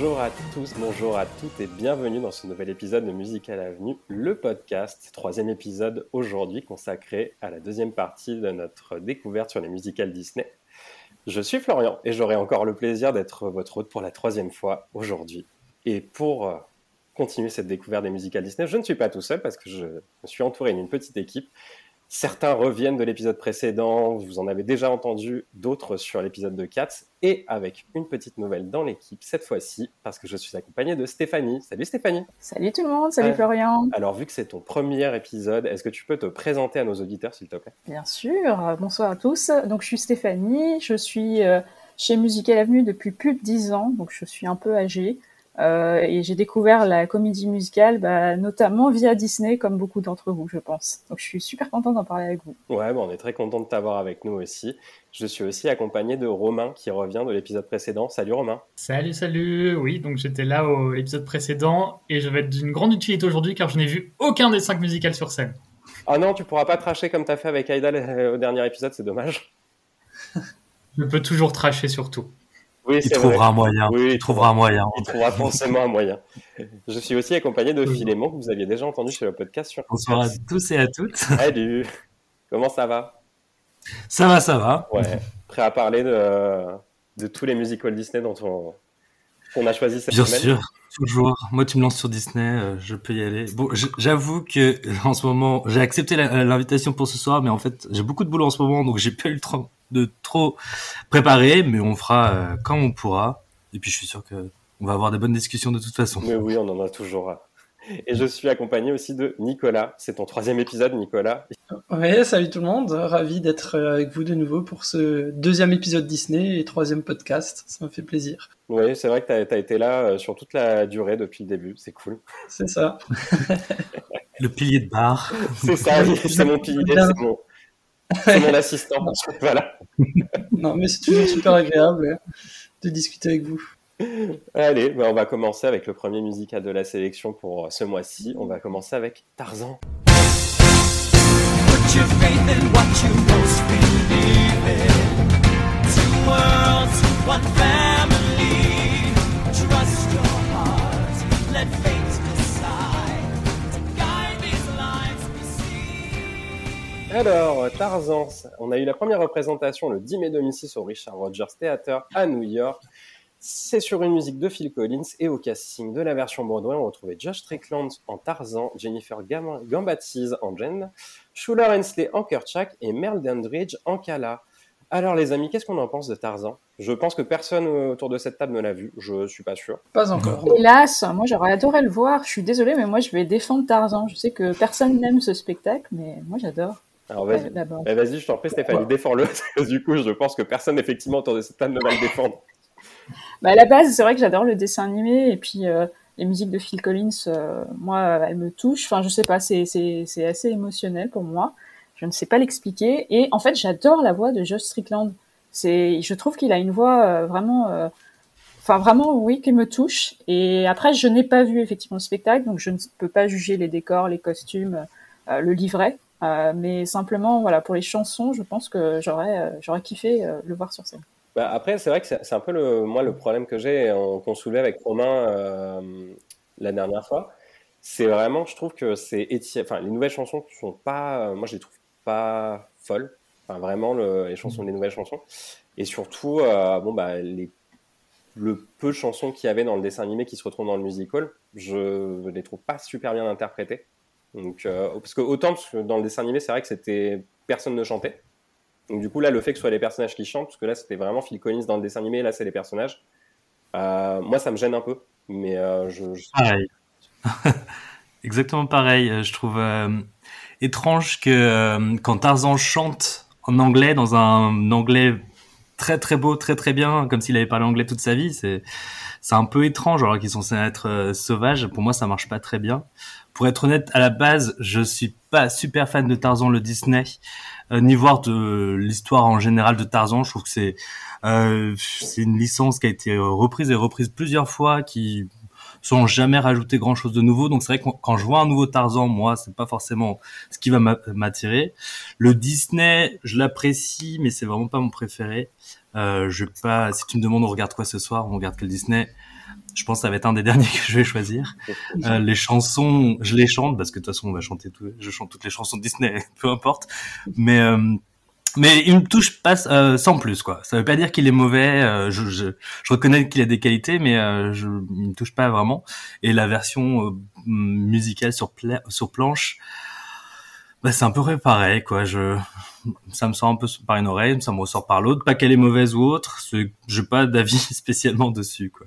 Bonjour à tous, bonjour à toutes et bienvenue dans ce nouvel épisode de Musical Avenue, le podcast, troisième épisode aujourd'hui consacré à la deuxième partie de notre découverte sur les musicals Disney. Je suis Florian et j'aurai encore le plaisir d'être votre hôte pour la troisième fois aujourd'hui. Et pour euh, continuer cette découverte des musicals Disney, je ne suis pas tout seul parce que je me suis entouré d'une petite équipe Certains reviennent de l'épisode précédent, vous en avez déjà entendu d'autres sur l'épisode de Cats, et avec une petite nouvelle dans l'équipe cette fois-ci, parce que je suis accompagné de Stéphanie. Salut Stéphanie Salut tout le monde, salut Florian Alors vu que c'est ton premier épisode, est-ce que tu peux te présenter à nos auditeurs s'il te plaît? Bien sûr, bonsoir à tous. Donc je suis Stéphanie, je suis euh, chez Musical Avenue depuis plus de 10 ans, donc je suis un peu âgée. Euh, et j'ai découvert la comédie musicale, bah, notamment via Disney, comme beaucoup d'entre vous, je pense. Donc je suis super contente d'en parler avec vous. Ouais, bon, on est très content de t'avoir avec nous aussi. Je suis aussi accompagné de Romain qui revient de l'épisode précédent. Salut Romain. Salut, salut. Oui, donc j'étais là au l'épisode précédent et je vais être d'une grande utilité aujourd'hui car je n'ai vu aucun des cinq musicales sur scène. Ah non, tu pourras pas tracher comme tu as fait avec Aïda au dernier épisode, c'est dommage. je peux toujours tracher surtout. Oui, il trouvera un moyen. Oui, il trouvera un moyen. Il trouvera forcément un moyen. Je suis aussi accompagné de Philémon, que vous aviez déjà entendu sur le podcast. Sur Bonsoir à tous et à toutes. Salut. Comment ça va? Ça va, ça va. Ouais. Prêt à parler de, de tous les musicals Disney dont on, a choisi cette Bien semaine? sûr, toujours. Moi, tu me lances sur Disney, euh, je peux y aller. Bon, j'avoue que en ce moment, j'ai accepté l'invitation pour ce soir, mais en fait, j'ai beaucoup de boulot en ce moment, donc j'ai pas eu le temps de trop préparer, mais on fera euh, quand on pourra. Et puis je suis sûr que on va avoir des bonnes discussions de toute façon. Mais oui, on en a toujours. Et je suis accompagné aussi de Nicolas. C'est ton troisième épisode, Nicolas. Ouais, salut tout le monde. Ravi d'être avec vous de nouveau pour ce deuxième épisode Disney et troisième podcast. Ça me fait plaisir. Oui, c'est vrai que tu as, été là euh, sur toute la durée depuis le début. C'est cool. C'est ça. le pilier de bar. C'est ça, c'est mon pilier. C'est mon, c'est mon assistant. voilà. Non, mais c'est toujours super agréable de discuter avec vous. Allez, ben, on va commencer avec le premier musical de la sélection pour euh, ce mois-ci. On va commencer avec Tarzan. Put your faith in what you most believe in. Two worlds, one family. Alors, Tarzan, on a eu la première représentation le 10 mai 2006 au Richard Rogers Theater à New York. C'est sur une musique de Phil Collins et au casting de la version Broadway, on retrouvait Josh Strickland en Tarzan, Jennifer Gambazzi en Jen, Schuler Hensley en Kerchak et Merle Dandridge en Kala. Alors les amis, qu'est-ce qu'on en pense de Tarzan? Je pense que personne autour de cette table ne l'a vu, je suis pas sûr. Pas encore. Hélas, moi j'aurais adoré le voir, je suis désolée, mais moi je vais défendre Tarzan. Je sais que personne n'aime ce spectacle, mais moi j'adore. Alors vas-y, bah, vas-y, je t'en prie Stéphanie, défends-le. du coup, je pense que personne effectivement autour de cette table ne va le défendre. Bah, à la base, c'est vrai que j'adore le dessin animé et puis euh, les musiques de Phil Collins, euh, moi, elles me touchent. Enfin, je sais pas, c'est assez émotionnel pour moi. Je ne sais pas l'expliquer. Et en fait, j'adore la voix de Josh Strickland. C'est, je trouve qu'il a une voix euh, vraiment, enfin vraiment, oui, qui me touche. Et après, je n'ai pas vu effectivement le spectacle, donc je ne peux pas juger les décors, les costumes, le livret. Euh, mais simplement, voilà, pour les chansons, je pense que j'aurais, euh, j'aurais kiffé euh, le voir sur scène. Bah après, c'est vrai que c'est un peu le, moi le problème que j'ai, qu'on soulevait avec Romain la dernière fois. C'est vraiment, je trouve que c'est enfin les nouvelles chansons sont pas, moi je les trouve pas folles. Enfin vraiment le, les chansons, les nouvelles chansons. Et surtout, bon bah les le peu de chansons qu'il y avait dans le dessin animé qui se retrouvent dans le musical, je les trouve pas super bien interprétées. Donc, euh, parce que autant dans le dessin animé, c'est vrai que c'était personne ne chantait. Donc du coup là, le fait que ce soit les personnages qui chantent, parce que là c'était vraiment Phil Collins dans le dessin animé, là c'est les personnages. Euh, moi, ça me gêne un peu, mais euh, je, Pareil. Exactement pareil. Je trouve étrange que quand Tarzan chante en anglais dans un anglais très très beau, très très bien, comme s'il avait parlé anglais toute sa vie, c'est c'est un peu étrange alors qu'ils sont censés être sauvages. Pour moi, ça marche pas très bien. Pour être honnête, à la base, je suis pas super fan de Tarzan le Disney, euh, ni voir de l'histoire en général de Tarzan. Je trouve que c'est euh, c'est une licence qui a été reprise et reprise plusieurs fois, qui sans jamais rajouter grand chose de nouveau. Donc c'est vrai que quand je vois un nouveau Tarzan, moi, c'est pas forcément ce qui va m'attirer. Le Disney, je l'apprécie, mais c'est vraiment pas mon préféré. Euh, je pas, si tu me demandes on regarde quoi ce soir, on regarde quel Disney. Je pense que ça va être un des derniers que je vais choisir. Euh, les chansons, je les chante parce que de toute façon on va chanter tout, je chante toutes les chansons de Disney, peu importe. Mais euh, mais il me touche pas euh, sans plus quoi. Ça veut pas dire qu'il est mauvais. Euh, je, je, je, reconnais qu'il a des qualités, mais euh, je, il me touche pas vraiment. Et la version euh, musicale sur planche, bah, c'est un peu pareil quoi. Je ça me sort un peu par une oreille, ça me ressort par l'autre. Pas qu'elle est mauvaise ou autre. J'ai pas d'avis spécialement dessus quoi.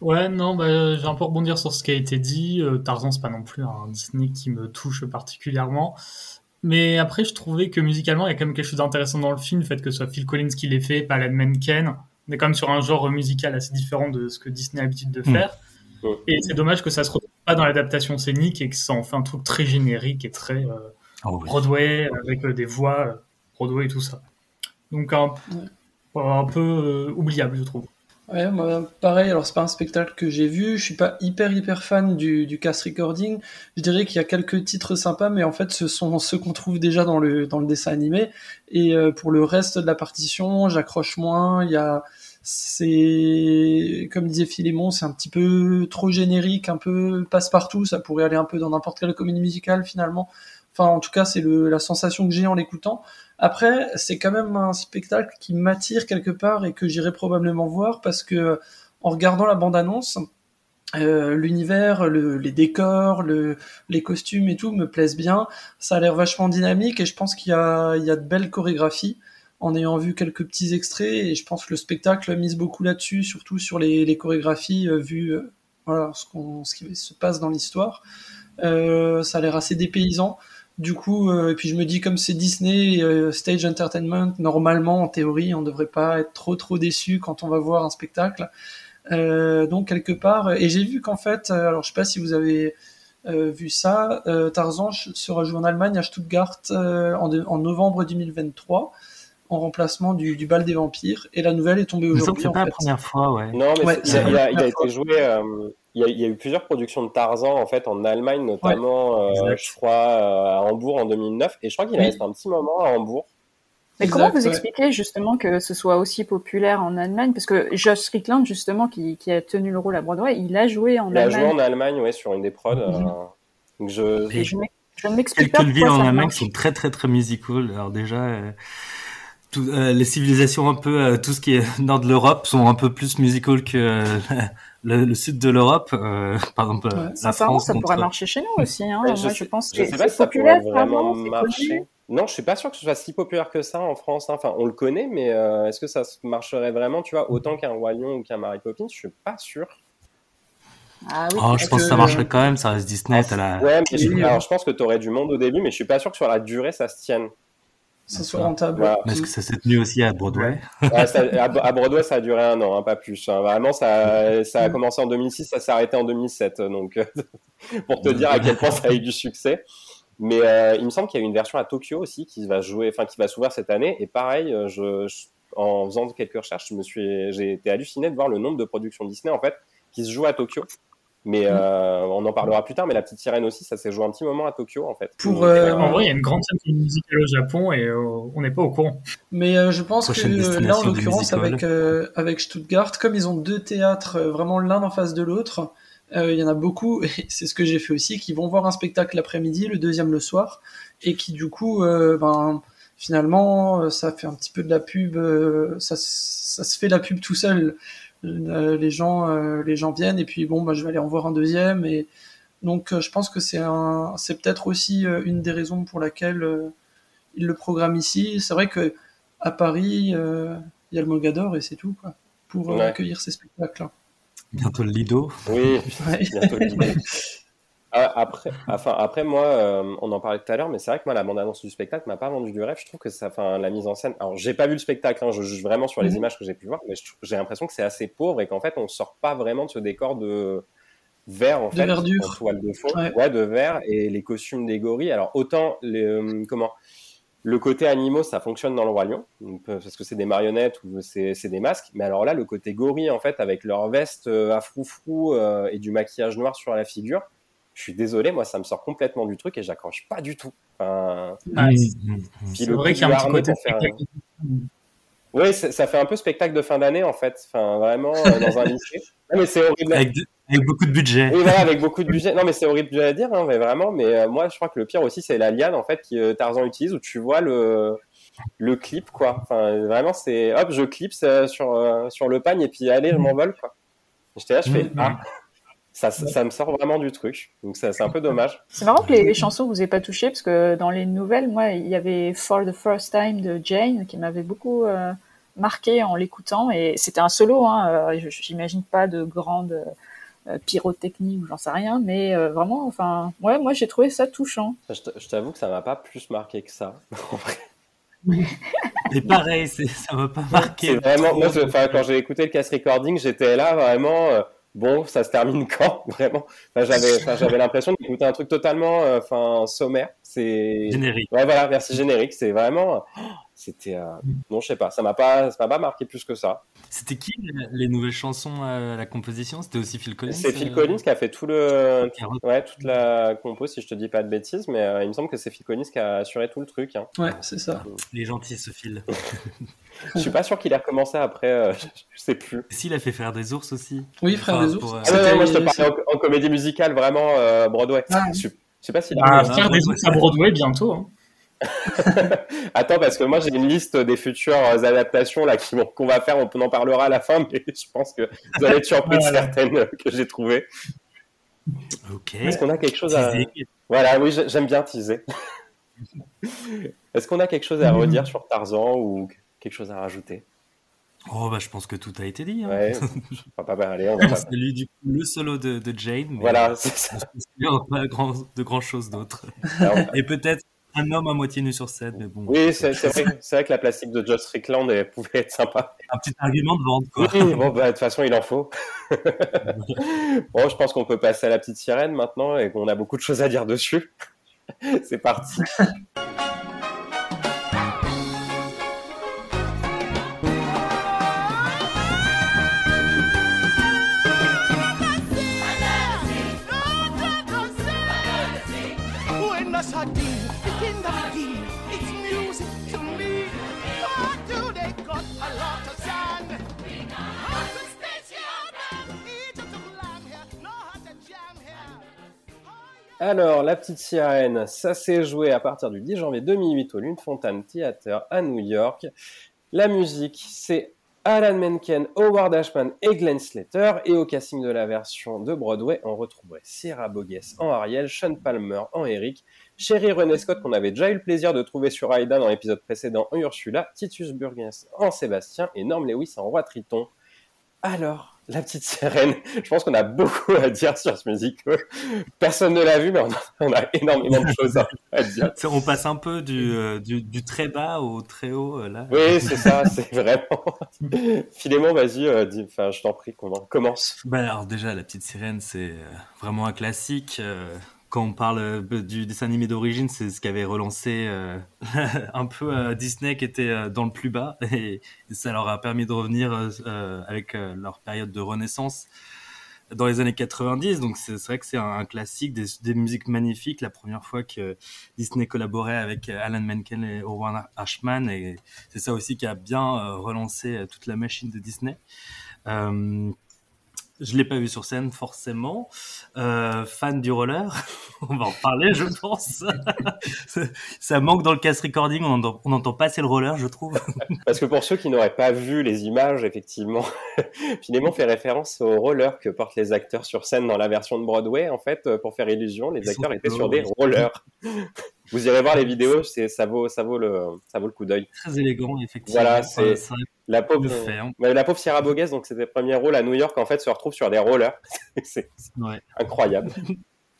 Ouais, non, bah, j'ai un peu rebondir sur ce qui a été dit. Tarzan, c'est pas non plus un Disney qui me touche particulièrement. Mais après, je trouvais que musicalement, il y a quand même quelque chose d'intéressant dans le film, le fait que ce soit Phil Collins qui l'ait fait, pas Alan Menken. On est quand même sur un genre musical assez différent de ce que Disney a l'habitude de hmm. faire. Et c'est dommage que ça se retrouve pas dans l'adaptation scénique et que ça en fait un truc très générique et très euh, oh Broadway, avec euh, des voix euh, Broadway et tout ça. Donc un, un peu oubliable, je trouve. Ouais, moi, pareil, alors c'est pas un spectacle que j'ai vu, je suis pas hyper hyper fan du, du cast recording. Je dirais qu'il y a quelques titres sympas, mais en fait ce sont ceux qu'on trouve déjà dans le, dans le dessin animé. Et euh, pour le reste de la partition, j'accroche moins, il y a c'est comme disait Philémon, c'est un petit peu trop générique, un peu passe-partout, ça pourrait aller un peu dans n'importe quelle comédie musicale finalement. Enfin, en tout cas, c'est la sensation que j'ai en l'écoutant. Après, c'est quand même un spectacle qui m'attire quelque part et que j'irai probablement voir parce que en regardant la bande-annonce, euh, l'univers, le, les décors, le, les costumes et tout me plaisent bien. Ça a l'air vachement dynamique et je pense qu'il y a, de belles chorégraphies en ayant vu quelques petits extraits et je pense que le spectacle mise beaucoup là-dessus, surtout sur les, chorégraphies euh, vu euh, voilà ce qui se passe dans l'histoire. Euh, ça a l'air assez dépaysant. Du coup, euh, et puis je me dis comme c'est Disney euh, Stage Entertainment, normalement en théorie, on devrait pas être trop trop déçu quand on va voir un spectacle. Euh, donc quelque part, et j'ai vu qu'en fait, euh, alors je sais pas si vous avez vu ça, Tarzan sera joué en Allemagne à Stuttgart en, novembre 2023 en remplacement du, du, bal des vampires. Et la nouvelle est tombée aujourd'hui. C'est pas la première fois, ouais. Non, mais ouais, il, a, il, a, il, a, été joué il y, a, il y, a, eu plusieurs productions de Tarzan en fait en Allemagne notamment, ouais, euh, je crois euh, à Hambourg en 2009 et je crois qu'il oui. resté un petit moment à Hambourg. Mais exact, comment vous ouais. expliquez justement que ce soit aussi populaire en Allemagne? Parce que Josh Strickland justement qui, qui, a tenu le rôle à Broadway, il a joué en il Allemagne. Il a joué en Allemagne, ouais, sur une des prods. Mm -hmm. euh, je. Je je ne m'explique pas. Quelques villes en Allemagne sont très très très musicales. Alors déjà. Euh... Tout, euh, les civilisations un peu euh, tout ce qui est nord de l'Europe sont un peu plus musical que euh, le, le, sud de l'Europe, euh, par exemple ouais, la France. Ça contre... pourrait marcher chez nous aussi. Hein. Ouais, je, Moi, sais, je pense je que sais pas si ça populaire, pourrait vraiment vraiment, marcher. Non, je suis pas sûr que ce soit si populaire que ça en France. Hein. Enfin, on le connaît, mais euh, est-ce que ça marcherait vraiment, tu vois, autant qu'un Roi Lion ou qu'un Mary Poppins? Je suis pas sûr. Ah oui, oh, je pense que ça marcherait quand même, ça reste Disney. Ah, la... Ouais, mais je, alors, je pense que tu aurais du monde au début, mais je suis pas sûr que sur la durée ça se tienne ça soit rentable. Voilà. Mais est-ce que ça s'est tenu aussi à Broadway ouais, ça, à, Broadway, ça a duré un an, hein, pas plus. Hein. Vraiment, ça, ça a commencé en 2006, ça s'est arrêté en 2007. Donc, pour te dire à quel point ça a eu du succès. Mais euh, il me semble qu'il y a une version à Tokyo aussi qui va jouer, enfin qui va s'ouvrir cette année. Et pareil, euh, je, je, en faisant quelques recherches, je me suis, j'ai été halluciné de voir le nombre de productions Disney en fait qui se jouent à Tokyo. Mais euh, on en parlera plus tard. Mais la petite sirène aussi, ça s'est joué un petit moment à Tokyo en fait. Pour, euh, en vrai, il y a une grande scène musicale au Japon et euh, on n'est pas au courant. Mais euh, je pense Prochaine que là, en l'occurrence, avec euh, avec Stuttgart, comme ils ont deux théâtres vraiment l'un en face de l'autre, il y en a beaucoup. Et c'est ce que j'ai fait aussi, qui vont voir un spectacle l'après-midi, le deuxième le soir, et qui du coup, ben finalement, ça fait un petit peu de la pub. ça, ça se fait la pub tout seul euh, les gens euh, les gens viennent et puis bon bah je vais aller en voir un deuxième et donc euh, je pense que c'est un c'est peut-être aussi une des raisons pour laquelle ils le programment ici. C'est vrai que à Paris il y a le Mogador et c'est tout quoi pour ouais. accueillir ces spectacles bientôt le Lido. Oui. Bientôt le Lido après, enfin, après moi, euh, on en parlait tout à l'heure, mais c'est vrai que moi, la bande-annonce du spectacle m'a pas vendu du rêve. Je trouve que ça, enfin, la mise en scène. Alors, j'ai pas vu le spectacle, hein, je juge vraiment sur les mmh. images que j'ai pu voir, mais j'ai l'impression que c'est assez pauvre et qu'en fait, on sort pas vraiment de ce décor de vert en de fait, verdure. en toile de fond, ouais. ouais. de verre et les costumes des gorilles. Alors, autant les, euh, comment le côté animaux, ça fonctionne dans le Roi Lion, parce que c'est des marionnettes ou c'est des masques. Mais alors là, le côté gorille, en fait, avec leur veste à froufrou et du maquillage noir sur la figure, je suis désolé, moi, ça me sort complètement du truc et j'accroche pas du tout. Enfin, c'est vrai qu'il y a un petit côté Oui, ça fait un peu spectacle de fin d'année, en fait. Enfin, vraiment, dans un lycée. Non, mais c'est horrible. Avec, beaucoup de budget. Oui, voilà, avec beaucoup de budget. Non, mais c'est horrible à dire, hein, mais vraiment. Mais moi, je crois que le pire aussi, c'est la liane, en fait, que Tarzan utilise, où tu vois le, le clip, quoi. Enfin, vraiment, c'est hop, je clipse sur, sur le pagne et puis allez, je m'envole, quoi. J'étais là, je fais. Ah ça, ça, me sort vraiment du truc. Donc c'est un peu dommage. C'est marrant que les, chansons vous aient pas touché parce que dans les nouvelles, moi, il y avait For the First Time de Jane qui m'avait beaucoup euh, marqué en l'écoutant et c'était un solo. Hein, euh, J'imagine pas de grande euh, pyrotechnie ou j'en sais rien, mais euh, vraiment, enfin, ouais, moi j'ai trouvé ça touchant. Je t'avoue que ça m'a pas plus marqué que ça. Et pareil, ça m'a pas marqué. Vraiment, moi, quand j'ai écouté le cast recording, j'étais là vraiment bon, ça se termine quand vraiment? J'avais, j'avais l'impression d'écouter un truc totalement, euh, enfin, sommaire. C'est générique. Ouais, voilà, merci générique. C'est vraiment, c'était, euh... non, je sais pas, ça m'a pas, ça m'a pas marqué plus que ça. C'était qui les nouvelles chansons à la composition? C'était aussi Phil Collins. C'est Phil euh, Collins qui a fait tout le, ouais, toute la compo, si je te dis pas de bêtises, mais euh, il me semble que c'est Phil Collins qui a assuré tout le truc. Hein. Ouais, c'est ça. Les gentils, ce Phil. je suis pas sûr qu'il ait recommencé après, euh, je, sais plus. S'il a fait faire des ours aussi. Oui, frère des ours. Ah, non, moi je te parlais en, comédie musicale, vraiment Broadway. Ah. Je, sais pas s'il a. Ah, faire des ours à Broadway bientôt. Hein. Attends, parce que moi j'ai une liste des futures adaptations là qu'on va faire, on en parlera à la fin, mais je pense que vous allez être surpris de certaines que j'ai trouvées. Ok. Est-ce qu'on a quelque chose à. Voilà, oui, j'aime bien teaser. Est-ce qu'on a quelque chose à redire sur Tarzan ou quelque chose à rajouter? Oh, bah, je pense que tout a été dit. Hein. Ouais. pas aller, on va lui, du coup, le solo de, Jane. Mais voilà, c'est ça. Il n'y pas grand, de grand chose d'autre. Et peut-être un homme à moitié nu sur scène, mais bon. Oui, c'est vrai, vrai, que la plastique de Josh Strickland elle pouvait être sympa. Un petit argument de vente, quoi. Bon, bah, de toute façon, il en faut. bon, je pense qu'on peut passer à la petite sirène maintenant et qu'on a beaucoup de choses à dire dessus. c'est parti. Alors, La Petite Sirène, ça s'est joué à partir du 10 janvier 2008 au Lune Fontaine Theater à New York. La musique, c'est Alan Menken, Howard Ashman et Glenn Slater. Et au casting de la version de Broadway, on retrouverait Sierra Bogues en Ariel, Sean Palmer en Eric, Sherry René Scott qu'on avait déjà eu le plaisir de trouver sur Aida dans l'épisode précédent en Ursula, Titus Burgess en Sébastien et Norm Lewis en Roi Triton. Alors, la petite sirène. Je pense qu'on a beaucoup à dire sur ce musical. Personne ne l'a vu, mais on a, énormément de choses à, dire. On passe un peu du, euh, du, très bas au très haut, euh, là. Oui, c'est ça, c'est vraiment. Philémon, vas-y, euh, enfin, je t'en prie, qu'on commence. Bah, alors, déjà, La petite sirène, c'est vraiment un classique quand on parle euh, du dessin animé d'origine, c'est ce qui avait relancé euh, un peu euh, Disney qui était dans le plus bas et, ça leur a permis de revenir avec leur période de renaissance dans les années 90. Donc c'est vrai que c'est un, classique, des, musiques magnifiques. La première fois que Disney collaborait avec Alan Menken et Howard Ashman et c'est ça aussi qui a bien relancé toute la machine de Disney. Je l'ai pas vu sur scène forcément. Euh, fan du roller, on va en parler, je pense. ça manque dans le cast recording, on n'entend pas assez le roller, je trouve. Parce que pour ceux qui n'auraient pas vu les images, effectivement, finalement fait référence au roller que portent les acteurs sur scène dans la version de Broadway. En fait, pour faire illusion, les acteurs étaient sur des rollers. Vous irez voir les vidéos, c'est ça vaut ça vaut le ça vaut le coup d'œil. Très élégant effectivement. Voilà, c'est la pauvre la pauvre Sierra Bogues donc c'était premier rôle à New York en fait se retrouve sur des rollers. c'est incroyable.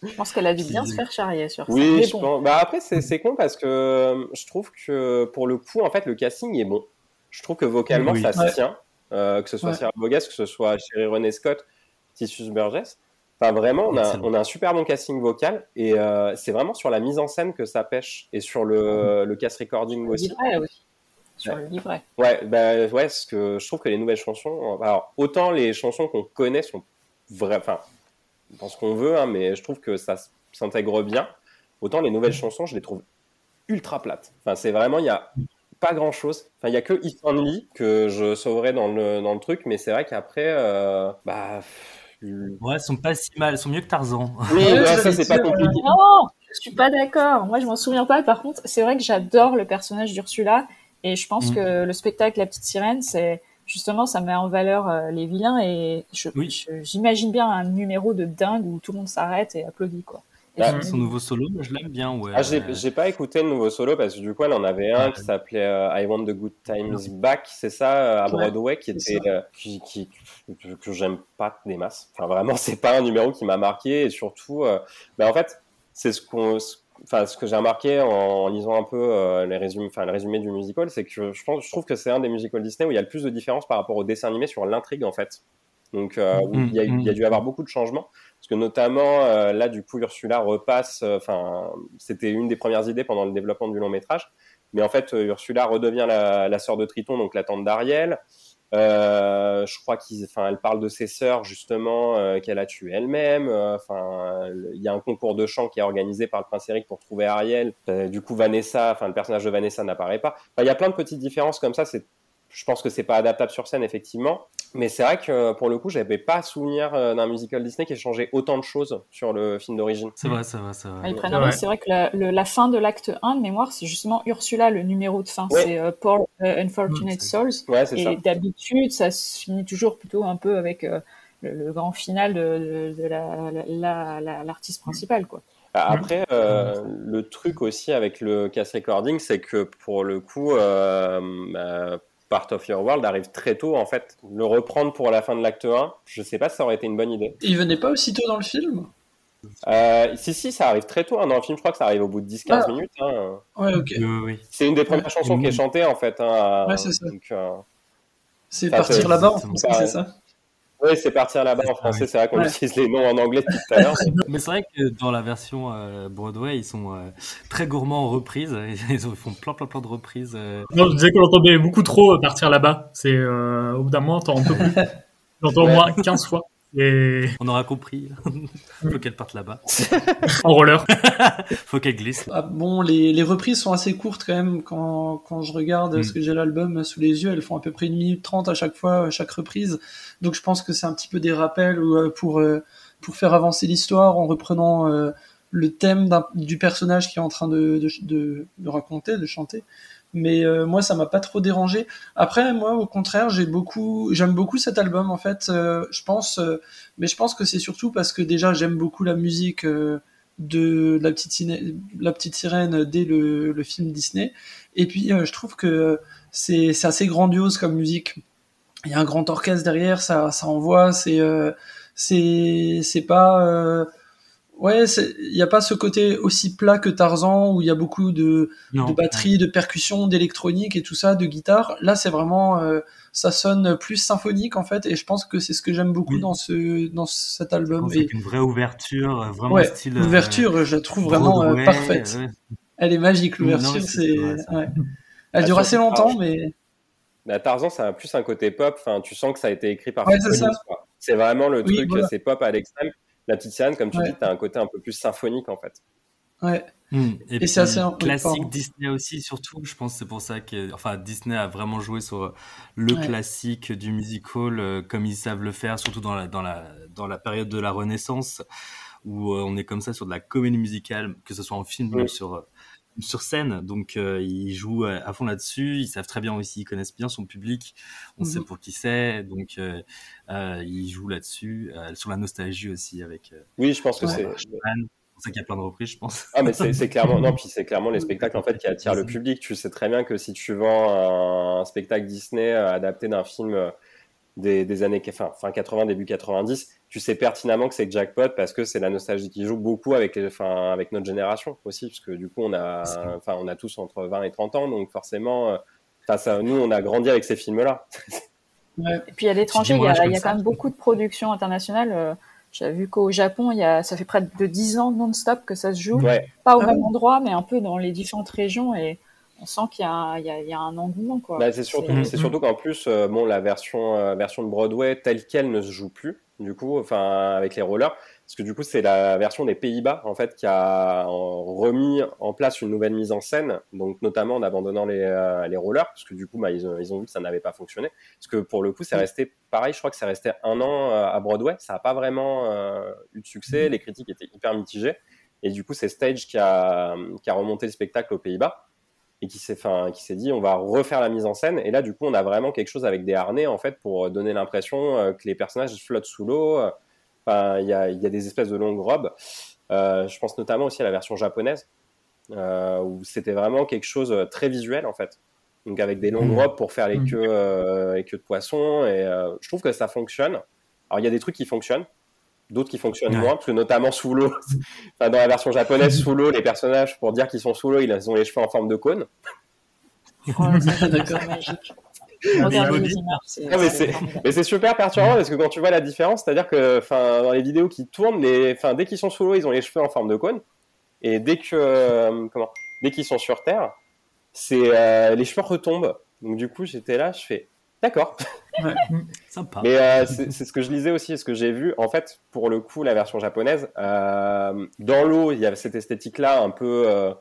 Je pense qu'elle a dû bien se faire charrier sur ça. Oui, je pense. Bah après c'est con parce que euh, je trouve que pour le coup en fait le casting est bon. Je trouve que vocalement ça se tient, euh, que ce soit Sierra Bogues, que ce soit Sherry René Scott, Titus Burgess Enfin, vraiment, on a, on a un super bon casting vocal et euh, c'est vraiment sur la mise en scène que ça pêche et sur le, le cast recording aussi. Livret aussi. Sur le livret. Ouais, bah, ouais, parce que je trouve que les nouvelles chansons, alors autant les chansons qu'on connaît sont vraies, enfin, dans ce qu'on veut, hein, mais je trouve que ça s'intègre bien. Autant les nouvelles chansons, je les trouve ultra plates. Enfin, c'est vraiment, il n'y a pas grand chose. Enfin, il n'y a que If Only que je sauverais dans le, dans le truc, mais c'est vrai qu'après, euh, bah. Ouais, elles sont pas si mal, elles sont mieux que Tarzan. Oui, ça, c'est pas compliqué. Non, je suis pas d'accord. Moi, je m'en souviens pas. Par contre, c'est vrai que j'adore le personnage d'Ursula et je pense mm. que le spectacle La Petite Sirène, c'est justement, ça met en valeur euh, les vilains et j'imagine bien un numéro de dingue où tout le monde s'arrête et applaudit, quoi. Bah, son nouveau solo, je l'aime bien. Ouais. Ah, j'ai pas écouté le nouveau solo parce que du coup, elle en avait un qui s'appelait euh, I Want the Good Times Back, c'est ça, euh, à Broadway, qui était qui, qui, que j'aime pas des masses. Enfin, vraiment, c'est pas un numéro qui m'a marqué et surtout, bah, en fait, c'est ce qu'on enfin, ce que j'ai remarqué en, lisant un peu euh, les résumés, enfin, le résumé du musical, c'est que je, pense, je trouve que c'est un des musicals Disney où il y a le plus de différence par rapport au dessin animé sur l'intrigue, en fait. Donc, euh, mm, il, y a, il, y a, mm. dû avoir beaucoup de changements. Parce que notamment, euh, là, du coup, Ursula repasse, enfin, c'était une des premières idées pendant le développement du long métrage. Mais en fait, Ursula redevient la, la sœur de Triton, donc la tante d'Ariel. Euh, je crois qu'il, enfin, elle parle de ses sœurs justement euh, qu'elle a tuées elle-même. Euh, enfin, il y a un concours de chant qui est organisé par le prince Eric pour trouver Ariel. du coup, Vanessa, enfin, le personnage de Vanessa n'apparaît pas. il y a plein de petites différences comme ça. C'est je pense que c'est pas adaptable sur scène effectivement, mais c'est vrai que pour le coup, j'avais pas souvenir euh, d'un musical Disney qui ait changé autant de choses sur le film d'origine. C'est vrai, c'est vrai, c'est vrai. c'est vrai que la, fin de l'acte 1 de mémoire, c'est justement Ursula, le numéro de fin, c'est euh, Poor euh, Unfortunate Souls. et d'habitude, ça se finit toujours plutôt un peu avec le, grand final de, l'artiste principal, quoi. Après, le truc aussi avec le cast recording, c'est que pour le coup, bah, Part of Your World arrive très tôt en fait. Le reprendre pour la fin de l'acte 1, je sais pas si ça aurait été une bonne idée. il venait pas aussitôt dans le film? Euh, si, si, ça arrive très tôt. Hein. Dans le film, je crois que ça arrive au bout de 10-15 ah. minutes. Hein. Ouais, ok. C'est une des premières chansons qui est chantée en fait. Hein, ouais, c'est ça. Euh, c'est partir là-bas c'est ça oui, c'est partir là-bas en français. C'est vrai qu'on utilise les noms en anglais tout à l'heure. Mais c'est vrai que dans la version euh, Broadway, ils sont euh, très gourmands en reprises. Ils font plein, plein, plein de reprises. Euh. Non, je disais qu'on entendait beaucoup trop partir là-bas. C'est au bout d'un moment, t'en peu plus. J'entends au moins 15 fois. On aura compris. Faut qu'elle parte là-bas. en roller. Faut qu'elle glisse. Ah, bon, les, les, reprises sont assez courtes quand même. Quand, quand je regarde ce mm. que j'ai l'album sous les yeux, elles font à peu près une minute trente à chaque fois, à chaque reprise. Donc je pense que c'est un petit peu des rappels euh, pour, euh, pour faire avancer l'histoire en reprenant euh, le thème du personnage qui est en train de, de, de raconter, de chanter mais euh, moi ça m'a pas trop dérangé. Après moi au contraire j'ai beaucoup j'aime beaucoup cet album en fait. Euh, je pense, euh, mais je pense que c'est surtout parce que déjà j'aime beaucoup la musique de la petite la petite sirène dès le, le film Disney. Et puis je trouve que c'est assez grandiose comme musique. Il y a un grand orchestre derrière, ça ça envoie. C'est c'est c'est pas Ouais, il n'y a pas ce côté aussi plat que Tarzan où il y a beaucoup de, de batterie, de percussion, d'électronique et tout ça, de guitare. Là, c'est vraiment, euh, ça sonne plus symphonique en fait, et je pense que c'est ce que j'aime beaucoup dans ce dans cet album. C'est une vraie ouverture, euh, vraiment ouais, style. L'ouverture, euh, je la trouve vraiment parfaite. Elle est magique, l'ouverture. C'est, ouais. Elle dure assez longtemps, mais. Bah, Tarzan, ça a plus un côté pop. Enfin, tu sens que ça a été écrit par. Ouais, c'est C'est vraiment le truc, c'est pop à l'extrême la petite sirène, comme tu dis, tu as un côté un peu plus symphonique en fait. Ouais. Hmm. Et, c'est assez classique Disney aussi, surtout. Je pense c'est pour ça que, enfin, Disney a vraiment joué sur le classique du musical euh, comme ils savent le faire, surtout dans la, dans la, dans la période de la Renaissance où euh, on est comme ça sur de la comédie musicale, que ce soit en film ou sur euh, sur scène, donc euh, ils jouent à fond là-dessus. Ils savent très bien aussi, ils connaissent bien son public. On sait mhm. pour qui c'est, donc euh, euh, ils jouent là-dessus, sur la nostalgie aussi avec. oui, je pense que c'est. C'est pour ça qu'il y a plein de reprises, je pense. Ah, mais c'est clairement, non, puis c'est clairement les spectacles en fait qui attirent le public. Tu sais très bien que si tu vends un, spectacle Disney adapté d'un film des, des, années fin, fin 80, début 90, tu sais pertinemment que c'est jackpot parce que c'est la nostalgie qui joue beaucoup avec, enfin, avec notre génération aussi, parce que du coup, on a, enfin, on a tous entre 20 et 30 ans, donc forcément, euh, ça, nous, on a grandi avec ces films-là. Et puis à l'étranger, il y a, y a quand même beaucoup de productions internationales. Euh, J'ai vu qu'au Japon, il y a, ça fait près de 10 ans non-stop que ça se joue. Ouais. Pas au Ah même bon endroit, mais un peu dans les différentes régions. Et on sent qu'il y a, y y un engouement. Quoi. Bah, c'est surtout, C'est- c'est surtout qu'en plus, euh, bon, la version, euh, version de Broadway telle qu'elle ne se joue plus, du coup, enfin, avec les rollers, parce que du coup, c'est la version des Pays-Bas, en fait, qui a remis en place une nouvelle mise en scène, donc notamment en abandonnant les, euh, les rollers, parce que du coup, bah, ils, ont, ils ont vu que ça n'avait pas fonctionné, parce que pour le coup, c'est resté pareil, je crois que c'est resté un an à Broadway, ça n'a pas vraiment eu de succès, les critiques étaient hyper mitigées, et du coup, c'est Stage qui a, qui a remonté le spectacle aux Pays-Bas et qui s'est, enfin, qui s'est dit on va refaire la mise en scène. Et là, du coup, on a vraiment quelque chose avec des harnais en fait pour donner l'impression euh, que les personnages flottent sous l'eau. Euh, Enfin, il y a, il y a des espèces de longues robes. Euh, je pense notamment aussi à la version japonaise euh, où c'était vraiment quelque chose de très visuel en fait. Donc avec des longues Mhm. robes pour faire les Mhm. queues, euh, les queues de poisson. Et euh, je trouve que ça fonctionne. Alors il y a des trucs qui fonctionnent, d'autres qui fonctionnent Ouais. moins, parce que notamment sous l'eau, enfin, dans la version japonaise, sous l'eau, les personnages, pour dire qu'ils sont sous l'eau, ils ont les cheveux en forme de cône. Oh, D'accord. mais c'est- super perturbant parce que quand tu vois la différence, c'est-à-dire que enfin, dans les vidéos qui tournent, les, enfin, dès qu'ils sont sous l'eau, ils ont les cheveux en forme de cône. Et dès que euh, comment, dès qu'ils sont sur Terre, c'est euh, les cheveux retombent. Donc du coup, j'étais là, je fais d'accord. Sympa. Mais euh, c'est ce que je lisais aussi, ce que j'ai vu. En fait, pour le coup, la version japonaise, euh, dans l'eau, il y a cette esthétique-là un peu, euh,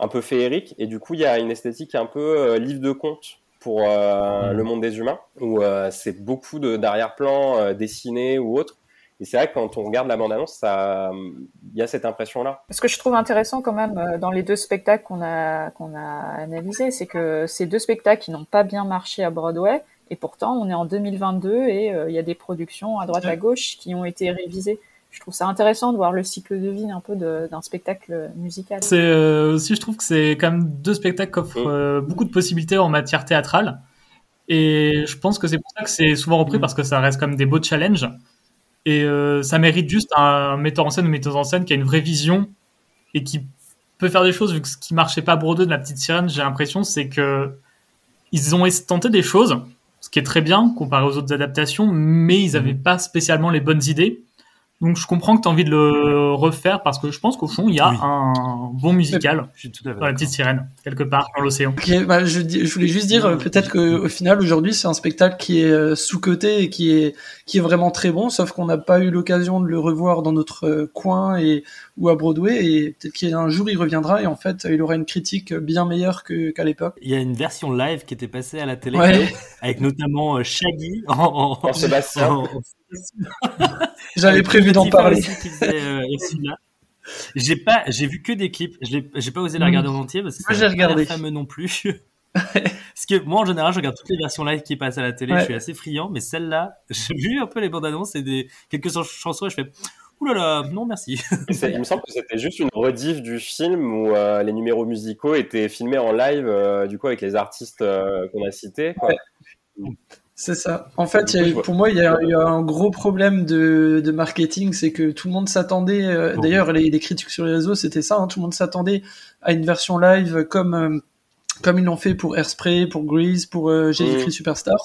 un peu féerique, et du coup, il y a une esthétique un peu euh, livre de conte pour euh, Mhm. le monde des humains, où euh, c'est beaucoup de- d'arrière-plan euh, dessinés ou autres. Et c'est vrai que quand on regarde la bande-annonce, il y a cette impression-là. Ce que je trouve intéressant quand même euh, dans les deux spectacles qu'on a qu'on a analysés, c'est que ces deux spectacles qui n'ont pas bien marché à Broadway, et pourtant on est en 2022 et euh, il y a des productions à droite à Ouais. gauche qui ont été révisées. Je trouve ça intéressant de voir le cycle de vie un peu d'un spectacle musical. C'est euh, aussi, je trouve que c'est quand même deux spectacles qui offrent Mm. euh, beaucoup de possibilités en matière théâtrale. Et je pense que c'est pour ça que c'est souvent repris Mm. parce que ça reste comme des beaux challenges. Et euh, ça mérite juste un metteur en scène ou metteuse en scène qui a une vraie vision et qui peut faire des choses vu que ce qui marchait pas à Bordeaux de la petite sirène, j'ai l'impression, c'est que ils ont tenté des choses, ce qui est très bien comparé aux autres adaptations, mais ils avaient pas spécialement les bonnes idées. Donc je comprends que tu as envie de le refaire parce que je pense qu'au fond, il y a Oui. un bon musical Je suis tout à fait dans la petite sirène, quelque part dans l'océan. Ok, bah, je voulais juste dire, euh, peut-être qu'au final, aujourd'hui, c'est un spectacle qui est euh, sous-coté et qui est, qui est vraiment très bon, sauf qu'on n'a pas eu l'occasion de le revoir dans notre euh, coin et, ou à Broadway, et peut-être qu'un jour, il reviendra, et en fait, il aura une critique bien meilleure qu'à l'époque. Il y a une version live qui était passée à la télé Ouais. avec notamment euh, Shaggy en, en, En Sébastien. en- J'avais prévu d'en parler. euh. J'ai pas, j'ai vu que des clips. Je l'ai- J'ai pas osé la Mm. regarder en entier parce que Moi, j'ai pas fameux non plus. parce que moi, en général, je regarde toutes les versions live qui passent à la télé. Ouais. Je suis assez friand, mais celle-là, j'ai vu un peu les bandes annonces et des quelques ch- chansons et je fais, ouh là là, non merci. Il me semble que c'était juste une rediff du film où euh, les numéros musicaux étaient filmés en live, euh, du coup, avec les artistes euh, qu'on a cités. Quoi. C'est ça. En fait, il y a eu- pour moi, il y, a a un gros problème de, de marketing, c'est que tout le monde s'attendait. euh, Bon. D'ailleurs, les, les critiques sur les réseaux, c'était ça. hein, tout le monde s'attendait à une version live comme euh, comme ils l'ont fait pour Airspray, pour Grease, pour euh, Jésus-Christ Mm. Superstar.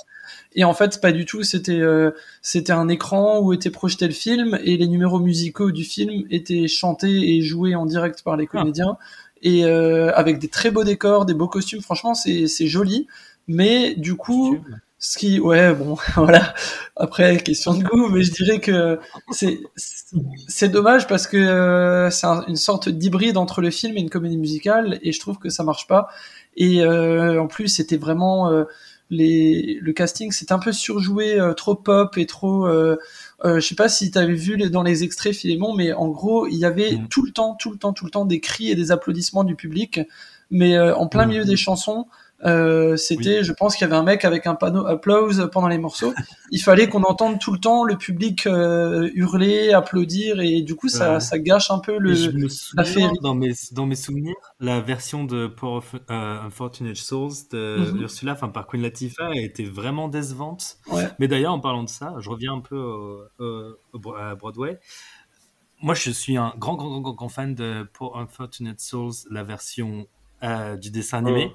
Et en fait, pas du tout. C'était euh, c'était un écran où était projeté le film et les numéros musicaux du film étaient chantés et joués en direct par les comédiens et euh, avec des très beaux décors, des beaux costumes. Franchement, c'est c'est joli. Mais du coup, ce qui, ouais, bon, voilà. Après, question de goût, mais je dirais que c'est c'est dommage parce que euh, c'est un- une sorte d'hybride entre le film et une comédie musicale, et je trouve que ça marche pas. Et euh, en plus, c'était vraiment euh, les le casting, c'est un peu surjoué, euh, trop pop et trop. Euh, euh, je sais pas si tu avais vu les- dans les extraits Philémon, mais en gros, il y avait Mhm. tout le temps, tout le temps, tout le temps des cris et des applaudissements du public, mais euh, en plein Mhm. milieu des chansons. Euh, c'était, je pense qu'il y avait un mec avec un panneau applause pendant les morceaux. Il fallait qu'on entende tout le temps le public euh, hurler, applaudir, et du coup ça, Ouais. ça gâche un peu le. Et je me la souviens, féerie. dans mes, dans mes souvenirs, la version de Poor of, euh, Unfortunate Souls de Mhm. Ursula, enfin par Queen Latifah, était vraiment décevante. Ouais. Mais d'ailleurs, en parlant de ça, je reviens un peu au- à Broadway. Moi, je suis un grand, grand, grand, grand, fan de Poor Unfortunate Souls, la version euh, du dessin animé. Mhm.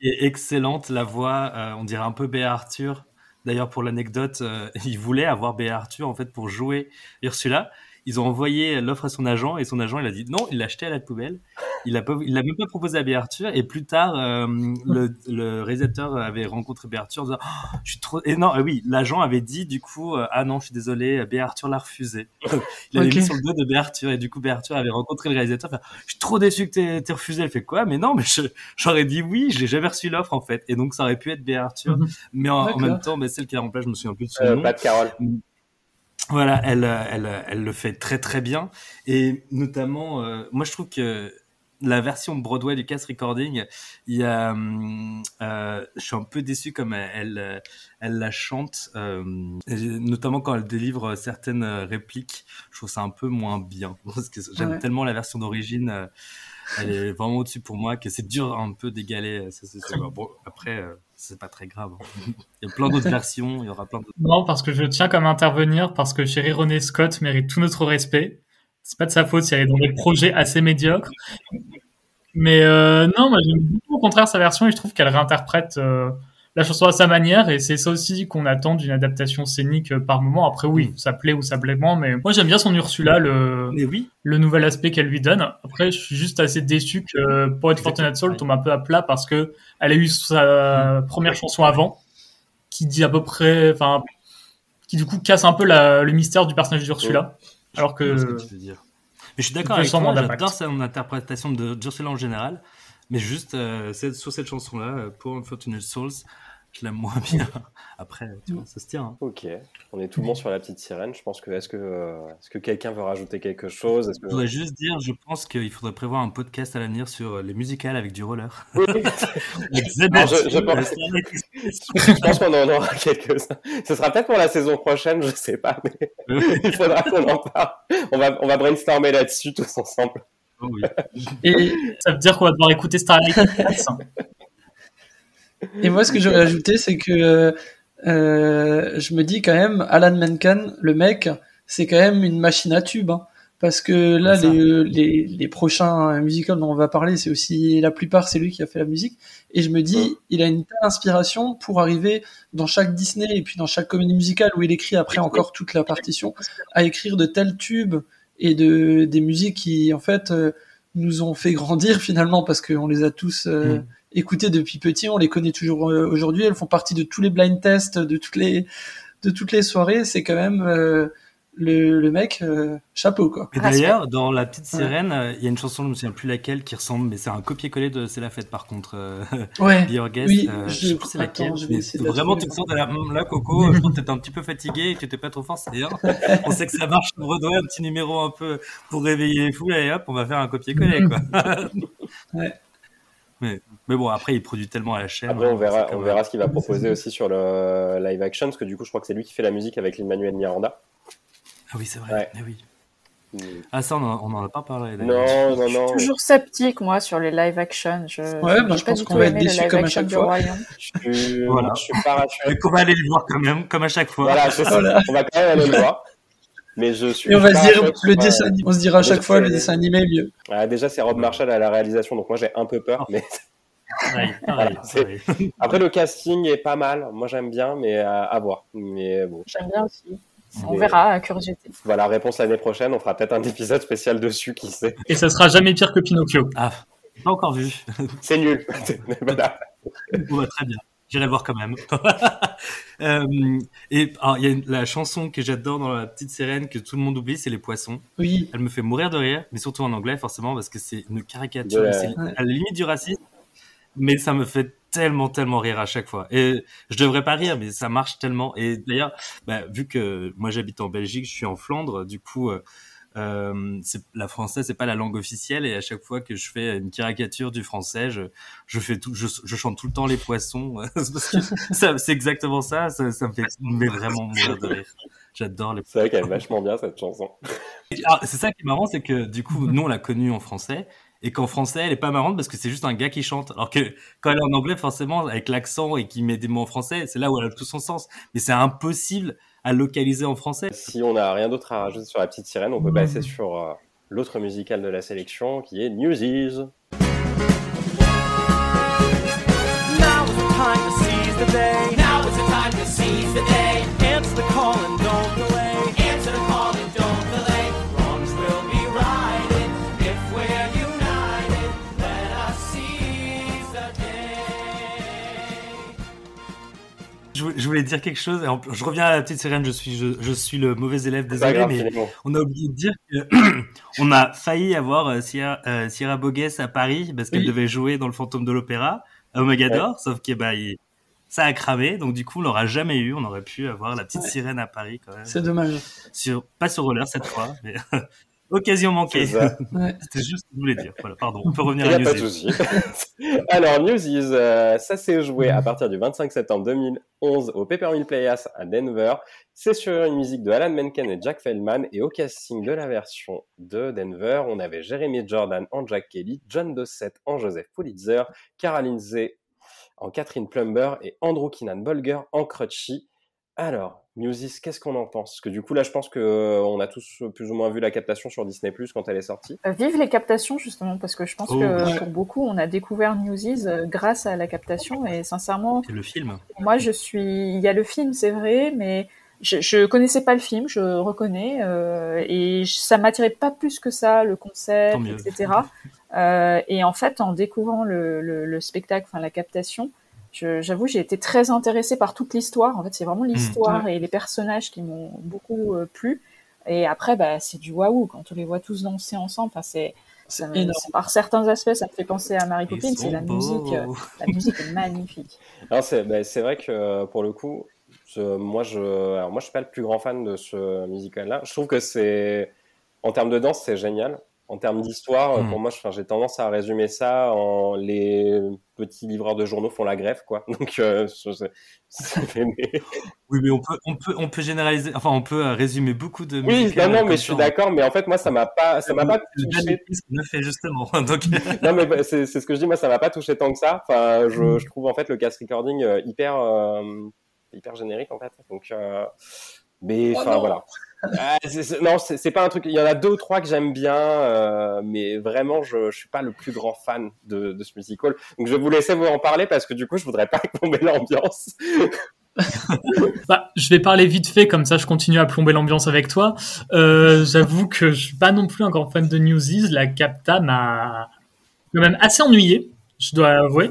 Et excellente, la voix, euh, on dirait un peu Béa Arthur D'ailleurs, pour l'anecdote, euh, il voulait avoir Béa Arthur en fait pour jouer Ursula. Ils ont envoyé l'offre à son agent et son agent il a dit non, il l'a acheté à la poubelle. Il l'a il l'a même pas proposé à Béa Arthur et plus tard euh, le, le, réalisateur avait rencontré Béa Arthur en disant oh, je suis trop et non ah oui l'agent avait dit du coup euh, ah non je suis désolé Béa Arthur l'a refusé. il avait mis sur le dos de Béa Arthur et du coup Béa Arthur avait rencontré le réalisateur. Fait, je suis trop déçu que t'aies refusé. Elle fait quoi? Mais non mais j'aurais dit oui j'ai jamais reçu l'offre en fait et donc ça aurait pu être Béa Arthur mhm. mais en, même temps mais celle qui la remplace je me souviens plus de son euh, nom. Pas de Carole. Voilà, elle, elle, elle le fait très très bien. Et notamment, euh, moi je trouve que la version Broadway du cast recording, il y a, euh, je suis un peu déçu comme elle, elle, la chante, euh, notamment quand elle délivre certaines répliques. Je trouve ça un peu moins bien parce que j'aime tellement la version d'origine. Euh, elle est vraiment au-dessus pour moi que c'est dur un peu d'égaler. Bon, après, euh, c'est pas très grave. Hein. il y a plein d'autres versions, il y aura plein. Non, parce que je tiens comme intervenir parce que Chéri René Scott mérite tout notre respect. C'est pas de sa faute si elle est dans des projets assez médiocres. Mais euh, non, moi j'aime beaucoup au contraire sa version et je trouve qu'elle réinterprète euh, la chanson à sa manière et c'est ça aussi qu'on attend d'une adaptation scénique euh, par moment. Après oui, mm. ça plaît ou ça plaît moins, mais moi j'aime bien son Ursula, le, oui. le nouvel aspect qu'elle lui donne. Après je suis juste assez déçu que pour être Fortunate Soul tombe un peu à plat parce que elle a eu sa première chanson avant qui dit à peu près, enfin, qui du coup casse un peu la, le mystère du personnage d'Ursula. Alors que. Mais je suis d'accord avec toi, j'adore son interprétation d'Ursula en général. Mais juste euh, sur cette chanson-là, euh, pour Unfortunate Souls, je l'aime moins bien. Après, tu vois, ça se tient. Hein. Ok, on est tout le monde sur la petite sirène. Je pense que est-ce que, euh, est-ce que quelqu'un veut rajouter quelque chose? Je voudrais juste dire, je pense qu'il faudrait prévoir un podcast à l'avenir sur les musicales avec du roller. Oui. je, pense, qu'on en aura quelques-uns. Ce sera peut-être pour la saison prochaine, je sais pas, mais il faudra qu'on en parle. On va, on va brainstormer là-dessus tous ensemble. Oh Et ça veut dire qu'on va devoir écouter Starlight Et moi, ce que j'aurais ajouté, c'est que euh, je me dis quand même, Alan Menken, le mec, c'est quand même une machine à tube. Hein. parce que là, les, les, les, prochains musicals dont on va parler, c'est aussi la plupart, c'est lui qui a fait la musique. Et je me dis, il a une telle inspiration pour arriver dans chaque Disney et puis dans chaque comédie musicale où il écrit après encore toute la partition, à écrire de tels tubes et de des musiques qui en fait euh, nous ont fait grandir finalement parce qu'on les a tous euh, mm. Écoutés depuis petit, on les connaît toujours euh, aujourd'hui, elles font partie de tous les blind tests, de toutes les de toutes les soirées, c'est quand même le, le mec, euh, chapeau quoi. Et d'ailleurs, dans La Petite Sirène, euh, il y a une chanson, je me souviens plus laquelle, qui ressemble, mais c'est un copier-coller de C'est la fête par contre. Euh, ouais. Guest, oui, je, sais plus c'est laquelle. vraiment, tu te sens là, là, Coco, je pense que t'étais un petit peu fatigué et que t'étais pas trop forcé. on sait que ça marche on Broadway, un petit numéro un peu pour réveiller les foules, et hop, on va faire un copier-coller quoi. ouais. Mais, mais, bon, après, il produit tellement à la chaîne. Après, on verra, on verra ce qu'il va proposer aussi sur le live action, parce que du coup, je crois que c'est lui qui fait la musique avec l'Emmanuel Miranda. Ah oui, c'est vrai. Eh oui. Mm. Ah ça, on n'en a pas parlé. Non, non, non. Je suis toujours sceptique, moi, sur les live action. Je, ouais, bah, je pense qu'on va être déçus comme à chaque fois. Je suis, voilà. je suis pas rassuré. Mais qu'on va aller le voir quand même, comme à chaque fois. Voilà, voilà. on va quand même aller le voir. Mais je suis. Et on va se dire, le dessin, on se dira à chaque fois, le dessin animé est mieux. Ah, déjà, c'est Rob Marshall à la réalisation, donc moi j'ai un peu peur, mais. Après, le casting est pas mal. Moi, j'aime bien, mais à, à voir. Mais bon. J'aime bien aussi. On verra à curiosité. Voilà, réponse l'année prochaine. On fera peut-être un épisode spécial dessus, qui sait. Et ça sera jamais pire que Pinocchio. Ah, pas encore vu. C'est nul. voilà. Bah, très bien. J'irai voir quand même. euh, et il y a la chanson que j'adore dans la petite sirène que tout le monde oublie, c'est les poissons. Oui. Elle me fait mourir de rire, mais surtout en anglais forcément parce que c'est une caricature. C'est à la limite du racisme, mais ça me fait tellement, tellement rire à chaque fois. Et je devrais pas rire, mais ça marche tellement. Et d'ailleurs, bah, vu que moi j'habite en Belgique, je suis en Flandre, du coup, euh, euh la française c'est pas la langue officielle et à chaque fois que je fais une caricature du français, je, je fais tout, je, je chante tout le temps les poissons. c'est exactement ça, ça, ça me fait mais vraiment mourir de rire. J'adore les. C'est vrai qu'elle est vachement bien cette chanson. Ah, c'est ça qui est marrant, c'est que du coup, nous on l'a connue en français et qu'en français elle est pas marrante parce que c'est juste un gars qui chante alors que quand elle est en anglais forcément avec l'accent et qui met des mots en français c'est là où elle a tout son sens mais c'est impossible à localiser en français. Si on n'a rien d'autre à rajouter sur la petite sirène on peut passer sur euh, l'autre musical de la sélection qui est Newsies Now is the time to seize the day. Je voulais dire quelque chose. Je reviens à la petite sirène. Je suis, je, suis le mauvais élève, désolé, mais on a oublié de dire qu'on a failli avoir euh, Sierra, euh, Sierra Bogues à Paris parce qu'elle devait jouer dans le Fantôme de l'Opéra à Omegador, sauf que bah, ça a cramé. Donc du coup, on l'aura jamais eu. On aurait pu avoir la petite sirène à Paris quand même. C'est dommage. Sur, pas sur roller cette fois, mais Occasion manquée. C'était juste ce que je voulais dire. Voilà, pardon. On peut revenir à Newsies. Alors, Newsies, euh, ça s'est joué à partir du 25 septembre 2011 au Peppermill Playhouse à Denver. C'est sur une musique de Alan Menken et Jack Feldman. Et au casting de la version de Denver, on avait Jeremy Jordan en Jack Kelly, John Dossett en Joseph Pulitzer, Caroline Zay en Catherine Plumber et Andrew Kinan Bolger en Crutchy. Alors, Musis, qu'est-ce qu'on en pense? Parce que du coup, là, je pense qu'on euh, a tous euh, plus ou moins vu la captation sur Disney Plus quand elle est sortie. Euh, vive les captations, justement, parce que je pense oh, que pour beaucoup, on a découvert Newsies grâce à la captation. Et sincèrement. C'est le film. Moi, je suis. Il y a le film, c'est vrai, mais je, je connaissais pas le film, je reconnais. et ça m'attirait pas plus que ça, le concept, etc. et en fait, en découvrant le, le, le spectacle, enfin la captation, j'avoue, j'ai été très intéressée par toute l'histoire. En fait, c'est vraiment mmh. l'histoire et les personnages qui m'ont beaucoup euh, plu. Et après, bah, c'est du waouh quand on les voit tous danser ensemble. Enfin, c'est par certains aspects, ça me fait penser à Mary Poppins. C'est la musique, euh, la musique est magnifique. Bah, c'est vrai que pour le coup, moi, je, alors moi, je suis pas le plus grand fan de ce musical-là. Je trouve que c'est, en termes de danse, c'est génial en termes d'histoire, hmm. pour moi, j'ai tendance à résumer ça en les petits livreurs de journaux font la grève, quoi. Donc, euh, oui, mais on peut, on peut, on peut généraliser, enfin, on peut euh, résumer beaucoup de. Oui, non, non, mais je suis d'accord, mais en fait, moi, ça m'a pas, ça m'a pas touché. Le fait justement. Donc... non, mais bah, c'est ce que je dis, moi, ça m'a pas touché tant que ça. Enfin, je, hmm. je trouve en fait le cast recording euh, hyper, hyper générique en fait. Donc, mais oh enfin voilà. Ah, non, c'est pas un truc. Il y en a deux ou trois que j'aime bien, euh, mais vraiment, je, je suis pas le plus grand fan de, ce musical. Donc, je vais vous laisser vous en parler parce que du coup, je voudrais pas plomber l'ambiance. bah, je vais parler vite fait, comme ça je continue à plomber l'ambiance avec toi. Euh, J'avoue que je suis pas non plus un grand fan de Newsies. La capta m'a quand même assez ennuyé, je dois avouer.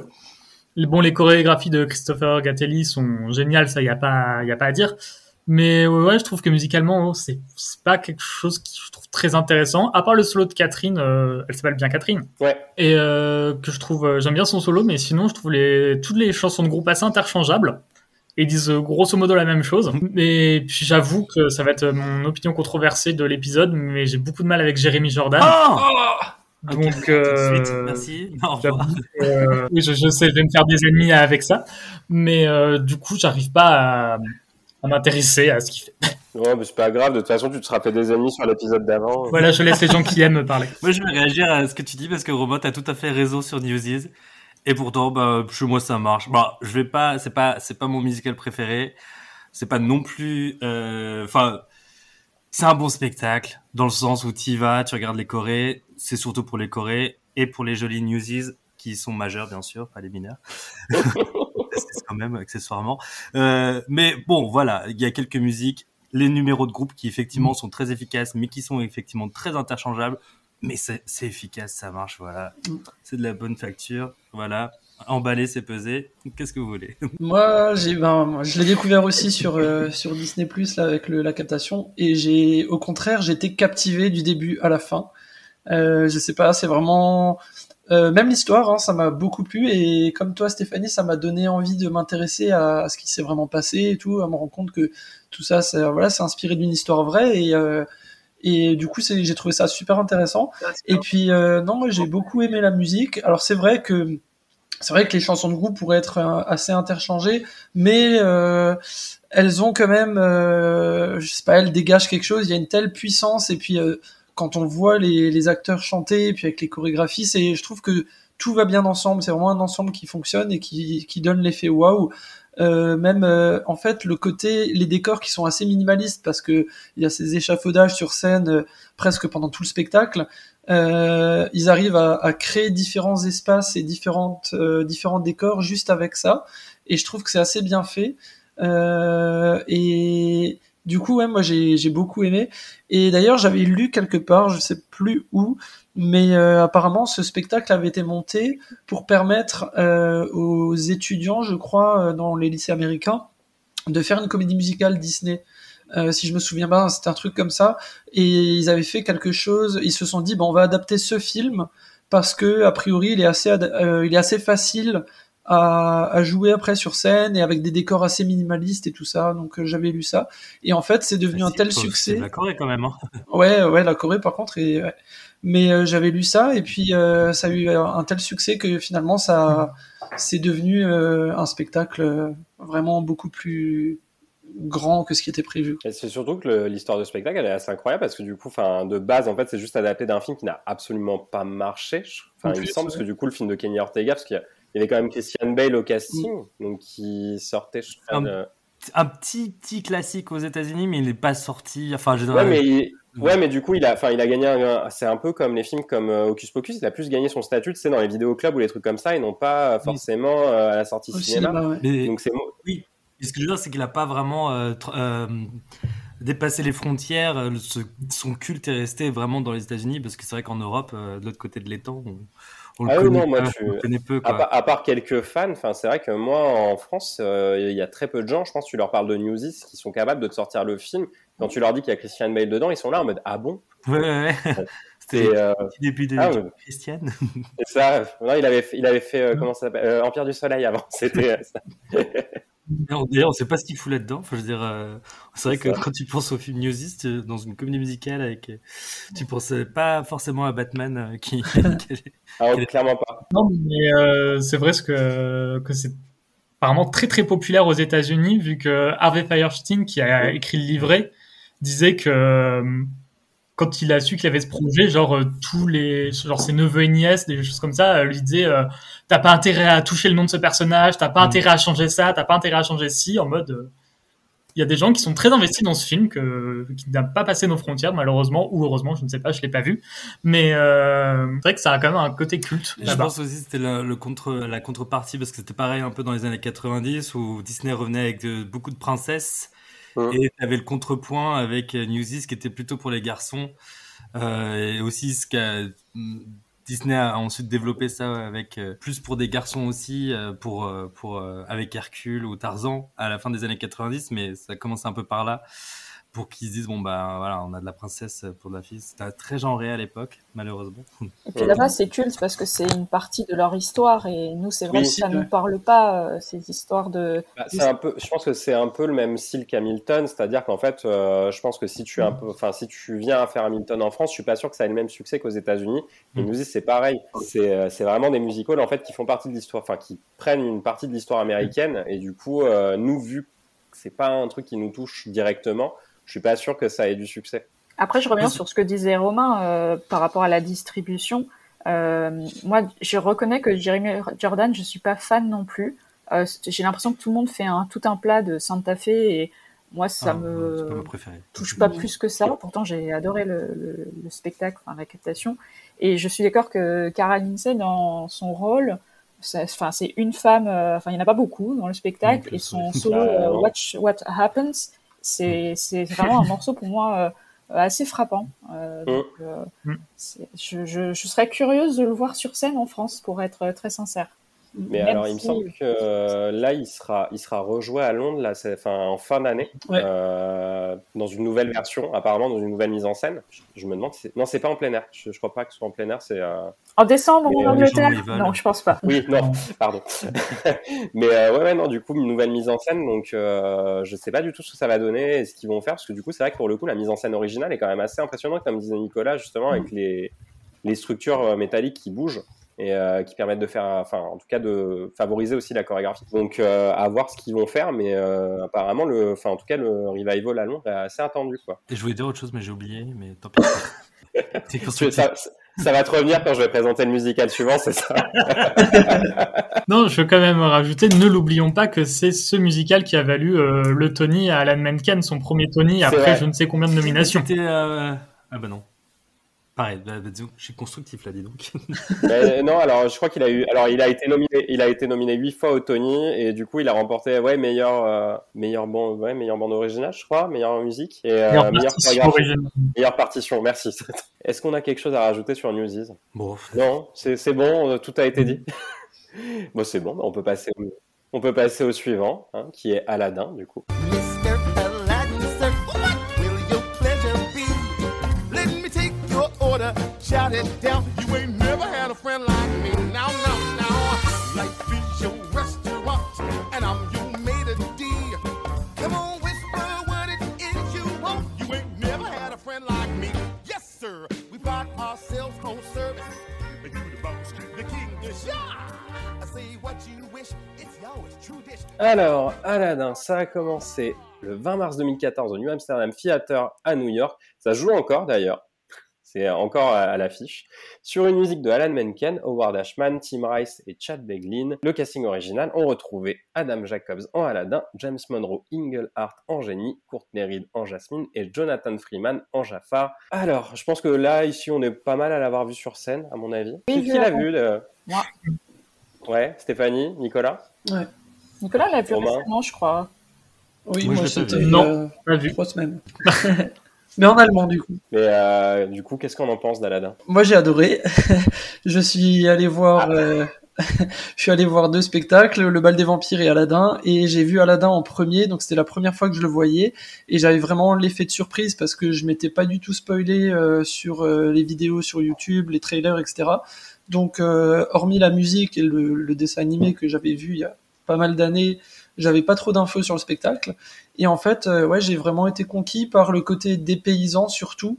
Bon, les chorégraphies de Christopher Gatelli sont géniales, ça y a pas, y a pas à dire. Mais ouais, je trouve que musicalement, c'est pas quelque chose qui je trouve très intéressant. À part le solo de Catherine, euh, elle s'appelle bien Catherine. Ouais. Et euh, que je trouve, euh, j'aime bien son solo, mais sinon, je trouve les, toutes les chansons de groupe assez interchangeables et disent grosso modo la même chose. Et puis j'avoue que ça va être mon opinion controversée de l'épisode, mais j'ai beaucoup de mal avec Jérémy Jordan. Oh Donc, merci. oui, je, je, sais, je vais me faire des ennemis avec ça, mais du coup, j'arrive pas à m'intéresser à ce qu'il fait. Ouais, mais c'est pas grave. De toute façon, tu te seras fait des amis sur l'épisode d'avant. Voilà, je laisse les gens qui aiment me parler. Moi, je vais réagir à ce que tu dis parce que Robot a tout à fait raison sur Newsies. Et pourtant, bah, chez moi, ça marche. Bah, je vais pas, c'est pas, c'est pas mon musical préféré. C'est pas non plus, euh, enfin, c'est un bon spectacle dans le sens où tu y vas, tu regardes les Corées. C'est surtout pour les Corées et pour les jolies Newsies qui sont majeurs, bien sûr, pas les mineurs. quand même accessoirement. Euh, mais bon, voilà, il y a quelques musiques, les numéros de groupe qui effectivement mm. sont très efficaces, mais qui sont effectivement très interchangeables. Mais c'est efficace, ça marche, voilà. Mm. C'est de la bonne facture, voilà. Emballer, c'est peser. Qu'est-ce que vous voulez? Moi, j'ai, ben, je l'ai découvert aussi sur euh, sur Disney Plus là avec le, la captation, et j'ai, au contraire, j'étais captivé du début à la fin. Euh, je sais pas, c'est vraiment euh, même l'histoire, hein, ça m'a beaucoup plu et comme toi Stéphanie, ça m'a donné envie de m'intéresser à, ce qui s'est vraiment passé et tout, à me rendre compte que tout ça, c'est voilà, c'est inspiré d'une histoire vraie et euh, et du coup, j'ai trouvé ça super intéressant. Et puis euh, non, moi j'ai beaucoup aimé la musique. Alors c'est vrai que c'est vrai que les chansons de groupe pourraient être assez interchangées, mais elles ont quand même, je sais pas, elles dégagent quelque chose. Il y a une telle puissance et puis quand on voit les, acteurs chanter, puis avec les chorégraphies, c'est, je trouve que tout va bien ensemble. C'est vraiment un ensemble qui fonctionne et qui, donne l'effet waouh. Euh, même euh, en fait le côté les décors qui sont assez minimalistes parce que il y a ces échafaudages sur scène euh, presque pendant tout le spectacle ils arrivent à, à, créer différents espaces et différentes différents décors juste avec ça et je trouve que c'est assez bien fait et du coup, moi j'ai beaucoup aimé. Et d'ailleurs, j'avais lu quelque part, je sais plus où, mais euh, apparemment ce spectacle avait été monté pour permettre euh, aux étudiants, je crois, euh, dans les lycées américains, de faire une comédie musicale Disney. Si je me souviens bien, c'était un truc comme ça. Et ils avaient fait quelque chose. Ils se sont dit, bon, on va adapter ce film parce que a priori, il est assez facile à, à, jouer après sur scène et avec des décors assez minimalistes et tout ça. Donc euh, j'avais lu ça. Et en fait, c'est devenu un tel succès. La Corée quand même. Hein. ouais, ouais, la Corée par contre. Et, ouais. Mais euh, j'avais lu ça et puis euh, ça a eu un tel succès que finalement ça c'est devenu un spectacle vraiment beaucoup plus grand que ce qui était prévu. C'est surtout que l'histoire de spectacle elle est assez incroyable parce que du coup, enfin, de base en fait, c'est juste adapté d'un film qui n'a absolument pas marché. Enfin, il me semble parce que du coup, le film de Kenny Ortega, parce qu'il y avait quand même Christian Bale au casting, mm. donc qui sortait. Je crois, un, de... un, petit petit classique aux États-Unis, mais il n'est pas sorti. Enfin, je ouais, mais il... Ouais, mais du coup, il a, enfin, il a gagné. Un... C'est un peu comme les films comme euh, Hocus Pocus. Il a plus gagné son statut, tu sais, dans les vidéoclubs ou les trucs comme ça, et non pas forcément euh, à la sortie Au cinéma. cinéma ouais. Mais- Donc c'est Oui. Et ce que je veux dire, c'est qu'il n'a pas vraiment euh, tr- euh, dépassé les frontières. Euh, ce- son culte est resté vraiment dans les États-Unis, parce que c'est vrai qu'en Europe, euh, de l'autre côté de l'étang, on, on Ah le oui, connaît, non, moi, pas, tu- on le connaît peu. À, Quoi. part- à part quelques fans, enfin, c'est vrai que moi, en France, euh, il y a très peu de gens, je pense, tu leur parles de Newsies, qui sont capables de te sortir le film. Quand tu leur dis qu'il y a Christian Bale dedans, ils sont là en mode Ah bon? Ouais, ouais, ouais. C'était euh, débuts de ah, ouais. Christiane. c'est ça. Non, il avait fait, il avait fait euh, comment ça s'appelle? Euh, Empire du Soleil avant. C'était euh, D'ailleurs, on sait pas ce qu'il fout là-dedans. Enfin, je veux dire, euh, c'est vrai que ça. quand tu penses au film Newsist, dans une comédie musicale, avec, tu pensais pas forcément à Batman euh, qui. qui- Ah, on- clairement pas. Non, mais euh, c'est vrai ce que, que c'est apparemment très très populaire aux États-Unis, vu que Harvey Firestein, qui a écrit le livret, disait que euh, quand il a su qu'il avait ce projet, genre euh, tous les, genre ses neveux et nièces, des choses comme ça, euh, lui disaient euh, t'as pas intérêt à toucher le nom de ce personnage, t'as pas Mm. intérêt à changer ça, t'as pas intérêt à changer ci, en mode. il y a des gens qui sont très investis dans ce film, que, qui n'a pas passé nos frontières, malheureusement, ou heureusement, je ne sais pas, je l'ai pas vu. Mais euh, c'est vrai que ça a quand même un côté culte Je pense aussi que c'était le, le contre, la contrepartie parce que c'était pareil un peu dans les années 90 où Disney revenait avec de- beaucoup de princesses Mm. et t'avais le contrepoint avec euh, Newsies qui était plutôt pour les garçons euh, et aussi ce qu'a mm, Disney a ensuite développé ça avec euh, plus pour des garçons aussi euh, pour euh, pour avec Hercule ou Tarzan à la fin des années 90 mais ça commence un peu par là pour qu'ils se disent bon bah voilà on a de la princesse pour de la fille c'était très genré à l'époque malheureusement Et puis là-bas, c'est culte parce que c'est une partie de leur histoire et nous, c'est vrai Oui, que ça ouais. nous parle pas, euh, ces histoires de. Bah, c'est un peu, je pense que c'est un peu le même style qu'Hamilton, c'est-à-dire qu'en fait, euh, je pense que si tu es un peu, enfin, si tu viens à faire Hamilton en France, je suis pas sûr que ça ait le même succès qu'aux États-Unis. Mm. Newsies, c'est pareil. C'est, euh, c'est vraiment des musicals en fait qui font partie de l'histoire, enfin, qui prennent une partie de l'histoire américaine. Et du coup, euh, nous, vu que c'est pas un truc qui nous touche directement, je suis pas sûr que ça ait du succès. Après, je reviens sur ce que disait Romain euh, par rapport à la distribution. Euh, moi, je reconnais que Jeremy Jordan, je suis pas fan non plus. Euh, J'ai l'impression que tout le monde fait un, tout un plat de Santa Fe et moi, ça Ah, me pas touche pas plus que ça. Pourtant, j'ai adoré le, le, le spectacle, enfin, la captation. Et je suis d'accord que Cara Lindsay, dans son rôle, enfin, c'est une femme, euh, enfin, il n'y en a pas beaucoup dans le spectacle, et son solo Bah, euh. Watch What Happens, c'est c'est vraiment un morceau pour moi euh, assez frappant. Euh, donc, euh, Mm. je, je, je serais curieuse de le voir sur scène en France, pour être très sincère. Mais alors, il me semble que euh, là, il sera, il sera rejoué à Londres, là, en fin d'année, Ouais. euh, dans une nouvelle version, apparemment dans une nouvelle mise en scène. Je, je me demande, si c'est... non, c'est pas en plein air. Je, je crois pas que ce soit en plein air. C'est euh, En décembre en Angleterre. Non, je pense pas. oui, non, pardon. Mais euh, ouais, ouais, non, du coup, une nouvelle mise en scène. Donc, euh, je sais pas du tout ce que ça va donner et ce qu'ils vont faire, parce que du coup, c'est vrai que pour le coup, la mise en scène originale est quand même assez impressionnante, comme disait Nicolas, justement, avec les les structures métalliques qui bougent et euh, qui permettent de faire, enfin, en tout cas, de favoriser aussi la chorégraphie. Donc, euh, à voir ce qu'ils vont faire, mais euh, apparemment, le, enfin, en tout cas, le revival à Londres est assez attendu, quoi. Et je voulais dire autre chose, mais j'ai oublié, mais tant pis. C'est Tu- constructif. ça, ça va te revenir quand je vais présenter le musical suivant, c'est ça Non, je veux quand même rajouter, ne l'oublions pas que c'est ce musical qui a valu euh, le Tony à Alan Menken, son premier Tony, après vrai. je ne sais combien de nominations. Euh, Ah bah non. Pareil, bah, bah, disons je suis constructif là, dis donc. Mais non, alors je crois qu'il a eu, alors il a été nominé, il a été nominé huit fois au Tony et du coup il a remporté ouais meilleur euh, meilleur bande, ouais meilleure bande originale, je crois, meilleure musique et euh, Meilleure meilleure partition meilleure partition. Merci. Est-ce qu'on a quelque chose à rajouter sur Newsies Bon, Non, c'est c'est bon, euh, tout a été dit. bon, c'est bon, on peut passer. Au... On peut passer au suivant, hein, qui est Aladdin, du coup. Shout it down. You ain't never had a friend like me. Now, now, now. Life is your restaurant, and I'm your maitre d'. Come on, whisper what it is you want. You ain't never had a friend like me. Yes, sir. We bought ourselves home service. And you the boss, the king, the shah. Alors, Aladdin, ça a commencé le 20 mars 2014 au New Amsterdam Theater à New York. Ça joue encore d'ailleurs. C'est encore à, à l'affiche. Sur une musique de Alan Menken, Howard Ashman, Tim Rice et Chad Beglin. Le casting original, on retrouvait Adam Jacobs en Aladdin, James Monroe Englehart en Génie, Courtney Reed en Jasmine et Jonathan Freeman en Jafar. Alors, je pense que là, ici, on est pas mal à l'avoir vu sur scène, à mon avis. Oui, qui l'a vu le- Moi. Ouais, Stéphanie, Nicolas Nicolas l'a vu Romain. récemment, je crois. Oui, Moi, moi, je l'ai. Non. euh, Pas vu. trois semaines. Mais en allemand, du coup. Mais euh, du coup, qu'est-ce qu'on en pense d'Aladdin Moi, j'ai adoré. je suis allé voir, euh, je suis allé voir deux spectacles, Le Bal des Vampires et Aladdin, et j'ai vu Aladdin en premier, donc c'était la première fois que je le voyais, et j'avais vraiment l'effet de surprise parce que je m'étais pas du tout spoilé euh, sur euh, les vidéos sur YouTube, les trailers, etc. Donc, euh, hormis la musique et le, le dessin animé que j'avais vu il y a pas mal d'années, j'avais pas trop d'infos sur le spectacle. Et en fait, euh, ouais, j'ai vraiment été conquis par le côté dépaysant surtout.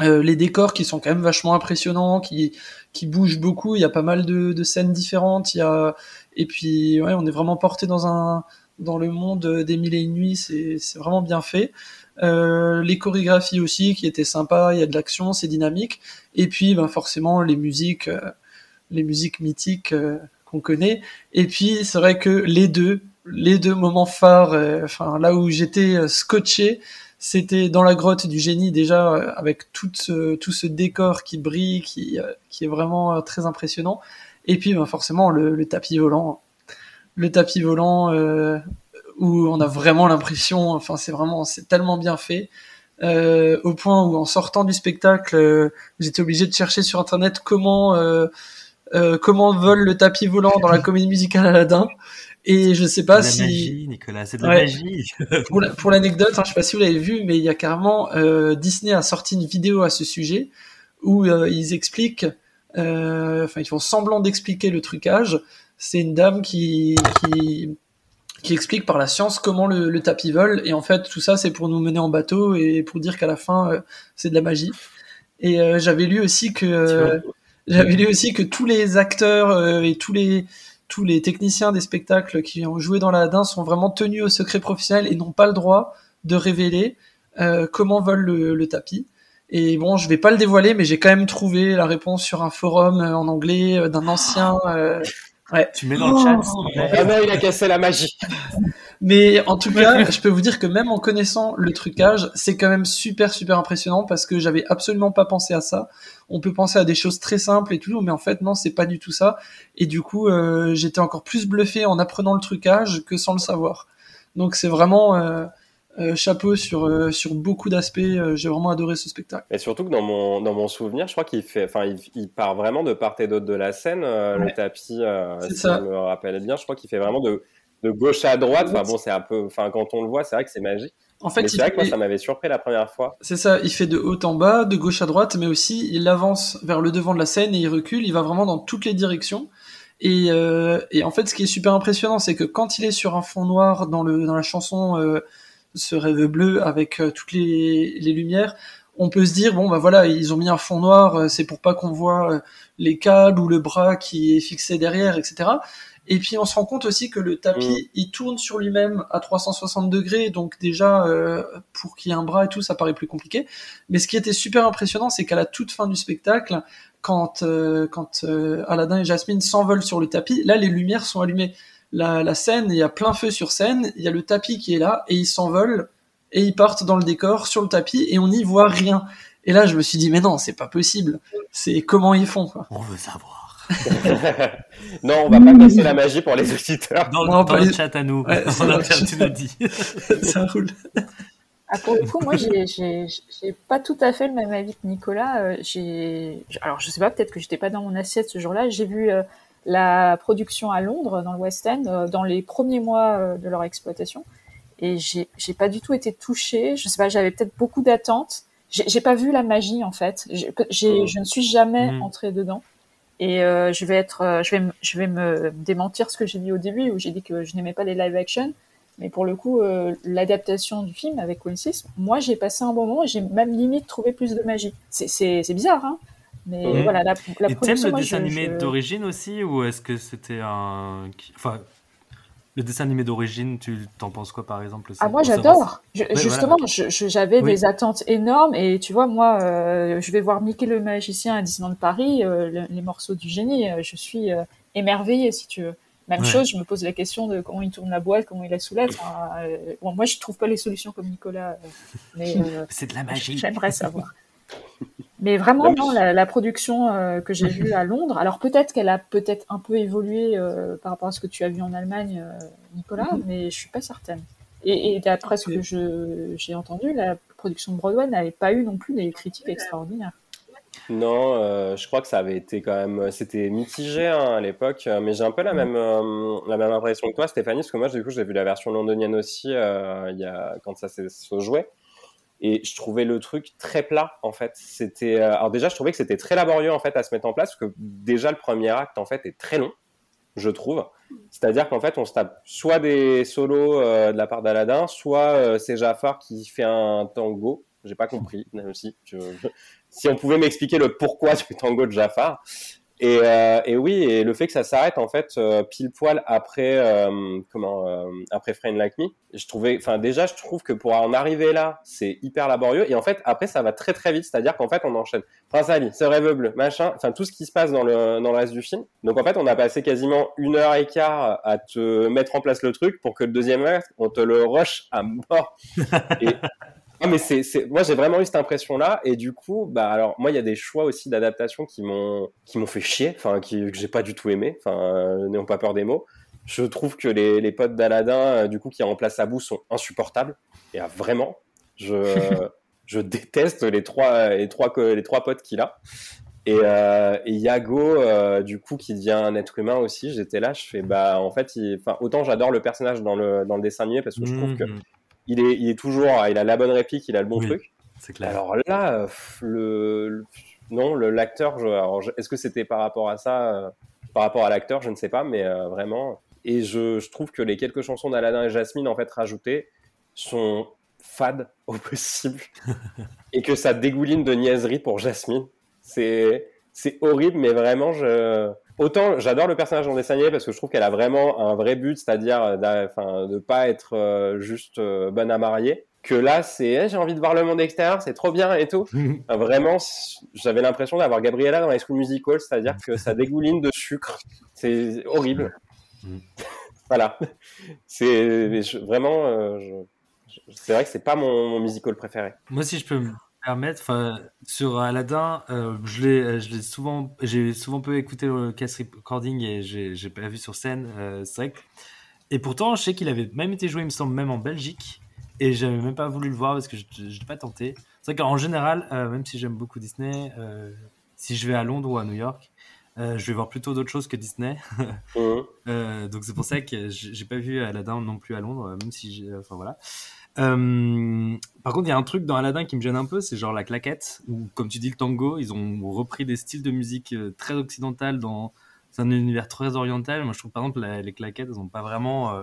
Euh, les décors qui sont quand même vachement impressionnants, qui, qui bougent beaucoup. Il y a pas mal de, de scènes différentes. Il y a et puis ouais, on est vraiment porté dans un dans le monde des mille et une nuits. C'est c'est vraiment bien fait. Euh, les chorégraphies aussi qui étaient sympas. Il y a de l'action, c'est dynamique. Et puis ben forcément les musiques, euh, les musiques mythiques euh, qu'on connaît. Et puis c'est vrai que les deux les deux moments phares, euh, enfin là où j'étais euh, scotché, c'était dans la grotte du génie déjà euh, avec tout ce, tout ce décor qui brille, qui, qui est vraiment très impressionnant. Et puis ben, forcément le, tapis volant, le tapis volant euh, où on a vraiment l'impression, enfin c'est vraiment c'est tellement bien fait. au point où en sortant du spectacle, euh, j'étais obligé de chercher sur internet comment comment vole le tapis volant dans la comédie musicale Aladdin. Et je sais pas C'est de si la magie, Nicolas, c'est de la Ouais. magie. pour la- l'anecdote, hein, je sais pas si vous l'avez vu, mais il y a carrément euh, Disney a sorti une vidéo à ce sujet où euh, ils expliquent, euh, enfin ils font semblant d'expliquer le trucage. C'est une dame qui qui qui explique par la science comment le, le tapis vole et en fait tout ça c'est pour nous mener en bateau et pour dire qu'à la fin euh, c'est de la magie. Et euh, j'avais lu aussi que euh, j'avais lu aussi que tous les acteurs et tous les tous les techniciens des spectacles qui ont joué dans l'Aladin sont vraiment tenus au secret professionnel et n'ont pas le droit de révéler euh, comment vole le, le tapis. Et bon, je vais pas le dévoiler, mais j'ai quand même trouvé la réponse sur un forum euh, en anglais euh, d'un ancien. euh, ouais. Tu mets dans le chat. Ah non, il a cassé la magie. Mais en tout cas, je peux vous dire que même en connaissant le trucage, c'est quand même super super impressionnant parce que j'avais absolument pas pensé à ça. On peut penser à des choses très simples et tout, mais en fait non, c'est pas du tout ça. Et du coup, euh, j'étais encore plus bluffé en apprenant le trucage que sans le savoir. Donc c'est vraiment euh, euh, chapeau sur euh, sur beaucoup d'aspects. Euh, J'ai vraiment adoré ce spectacle. Et surtout que dans mon, dans mon souvenir, je crois qu'il fait, enfin, il, il part vraiment de part et d'autre de la scène, euh, le tapis, euh, C'est si ça. je me rappelle bien, je crois qu'il fait vraiment de, de gauche à droite. Enfin bon, c'est un peu, enfin, quand on le voit, c'est vrai que c'est magique. En fait, c'est vrai que moi, ça m'avait surpris la première fois. C'est ça, il fait de haut en bas, de gauche à droite, mais aussi il avance vers le devant de la scène et il recule, il va vraiment dans toutes les directions. Et, euh, et en fait, ce qui est super impressionnant, c'est que quand il est sur un fond noir dans, le, dans la chanson euh, Ce rêve bleu avec euh, toutes les, les lumières, on peut se dire, bon, bah voilà, ils ont mis un fond noir, c'est pour pas qu'on voit les câbles ou le bras qui est fixé derrière, etc. Et puis on se rend compte aussi que le tapis, il tourne sur lui-même à 360 degrés, donc déjà euh, pour qu'il y ait un bras et tout, ça paraît plus compliqué. Mais ce qui était super impressionnant, c'est qu'à la toute fin du spectacle, quand euh, quand euh, Aladdin et Jasmine s'envolent sur le tapis, là les lumières sont allumées. La, la scène, il y a plein feu sur scène, il y a le tapis qui est là et ils s'envolent et ils partent dans le décor sur le tapis et on n'y voit rien. Et là, je me suis dit mais non, c'est pas possible. C'est comment ils font quoi. On veut savoir. non, on va pas casser la magie pour les auditeurs. Dans, Non, dans pas le les- chat à nous. Ouais, on a perdu le dit. ça roule. Ah, pour le coup, moi, j'ai- pas tout à fait le même avis que Nicolas. Euh, J'ai, alors, je sais pas, peut-être que j'étais pas dans mon assiette ce jour-là. J'ai vu euh, la production à Londres, dans le West End, euh, dans les premiers mois euh, de leur exploitation. Et j'ai pas du tout été touchée. Je sais pas, j'avais peut-être beaucoup d'attentes. J'ai pas vu la magie en fait. Mhm. Je ne suis jamais Mhm. entrée dedans. Et euh, je vais être, euh, je vais, me- je vais me démentir ce que j'ai dit au début où j'ai dit que je n'aimais pas les live action. Mais pour le coup, euh, l'adaptation du film avec Quincy, moi j'ai passé un bon moment et j'ai même limite trouvé plus de magie. C'est- C'est c'est bizarre, hein. Mais Mhm. voilà, la, la Et t'aimes production, le dessin animé je- d'origine aussi ou est-ce que c'était un. Enfin, le dessin animé d'origine, tu t'en penses quoi par exemple Ah moi j'adore. Justement, j'avais Oui. des attentes énormes et tu vois moi, euh, je vais voir Mickey le magicien à Disneyland Paris, euh, le- les morceaux du génie, euh, je suis émerveillée si tu veux. Même Ouais. chose, je me pose la question de comment il tourne la boîte, comment il la soulève. Enfin, bon, moi je trouve pas les solutions comme Nicolas, mais C'est de la magie. J'aimerais savoir. Mais vraiment, Non, mais- non, la, la production euh, que j'ai vue à Londres, alors peut-être qu'elle a peut-être un peu évolué euh, par rapport à ce que tu as vu en Allemagne, euh, Nicolas, mais je suis pas certaine. Et, et d'après ce que j'ai entendu, la production de Broadway n'avait pas eu non plus des critiques extraordinaires. Non, je crois que ça avait été quand même, c'était mitigé hein, à l'époque, mais j'ai un peu la même, euh, la même impression que toi, Stéphanie, parce que moi, du coup, j'ai vu la version londonienne aussi il y a, quand ça s'est- se jouait, et je trouvais le truc très plat en fait. C'était, euh, alors déjà, je trouvais que c'était très laborieux en fait à se mettre en place, parce que déjà le premier acte en fait est très long, je trouve. C'est-à-dire qu'en fait, on se tape soit des solos euh, de la part d'Aladin, soit euh, c'est Jafar qui fait un tango. J'ai pas compris, même si si on pouvait m'expliquer le pourquoi du tango de Jafar. Et, euh, et oui, et le fait que ça s'arrête en fait euh, pile poil après euh, comment euh, après Friend Like Me, je trouvais, enfin déjà je trouve que pour en arriver là, c'est hyper laborieux. Et en fait après ça va très très vite, c'est-à-dire qu'en fait on enchaîne Prince Ali, ce rêve bleu, machin, enfin tout ce qui se passe dans le dans le reste du film. Donc en fait on a passé quasiment une heure et quart à te mettre en place le truc pour que le deuxième acte on te le rush à mort. Et ah, mais c'est, c'est, moi j'ai vraiment eu cette impression-là et du coup, bah alors moi il y a des choix aussi d'adaptation qui m'ont, qui m'ont fait chier, enfin qui que j'ai pas du tout aimé, enfin euh, n'ayons pas peur des mots. Je trouve que les, les potes d'Aladin, euh, du coup qui remplacent Abou, sont insupportables et ah, vraiment, je, je déteste les trois, les trois, les trois potes qu'il a. Et, euh, et Yago, euh, du coup, qui devient un être humain aussi, j'étais là, je fais bah en fait, il, autant j'adore le personnage dans le dans le dessin animé parce que je trouve que Mhm. Il est, il est toujours, il a la bonne réplique, il a le bon Oui. truc. C'est clair. Alors là, le, le- non, le l'acteur, je- alors, je- est-ce que c'était par rapport à ça, euh, par rapport à l'acteur, je ne sais pas, mais euh, vraiment. Et je, je trouve que les quelques chansons d'Aladin et Jasmine en fait rajoutées sont fades au possible et que ça dégouline de niaiserie pour Jasmine. C'est c'est horrible, mais vraiment, je autant j'adore le personnage en dessin animé parce que je trouve qu'elle a vraiment un vrai but, c'est-à-dire euh, de pas être euh, juste euh, bonne à marier. Que là, c'est Eh, j'ai envie de voir le monde extérieur, c'est trop bien et tout. Vraiment, j'avais l'impression d'avoir Gabriella dans les School Musical, c'est-à-dire que ça dégouline de sucre. C'est horrible. Mm. voilà. C'est vraiment, euh, je- c'est vrai que c'est pas mon, mon musical préféré. Moi, si je peux permettre, sur Aladdin, euh, je l'ai, je l'ai souvent, j'ai souvent peu écouté le cast recording et j'ai, j'ai pas vu sur scène. euh, c'est vrai. que- Et pourtant, je sais qu'il avait même été joué, il me semble, même en Belgique. Et j'avais même pas voulu le voir parce que je n'ai pas tenté. C'est vrai qu'en général, euh, même si j'aime beaucoup Disney, euh, si je vais à Londres ou à New York, euh, je vais voir plutôt d'autres choses que Disney. Mhm. Euh, donc c'est pour ça que j'ai pas vu Aladdin non plus à Londres, euh, même si enfin voilà. Euh, par contre, il y a un truc dans Aladdin qui me gêne un peu, c'est genre la claquette, ou comme tu dis le tango, ils ont repris des styles de musique euh, très occidentales dans un univers très oriental. Moi, je trouve par exemple les claquettes, elles ont pas vraiment euh,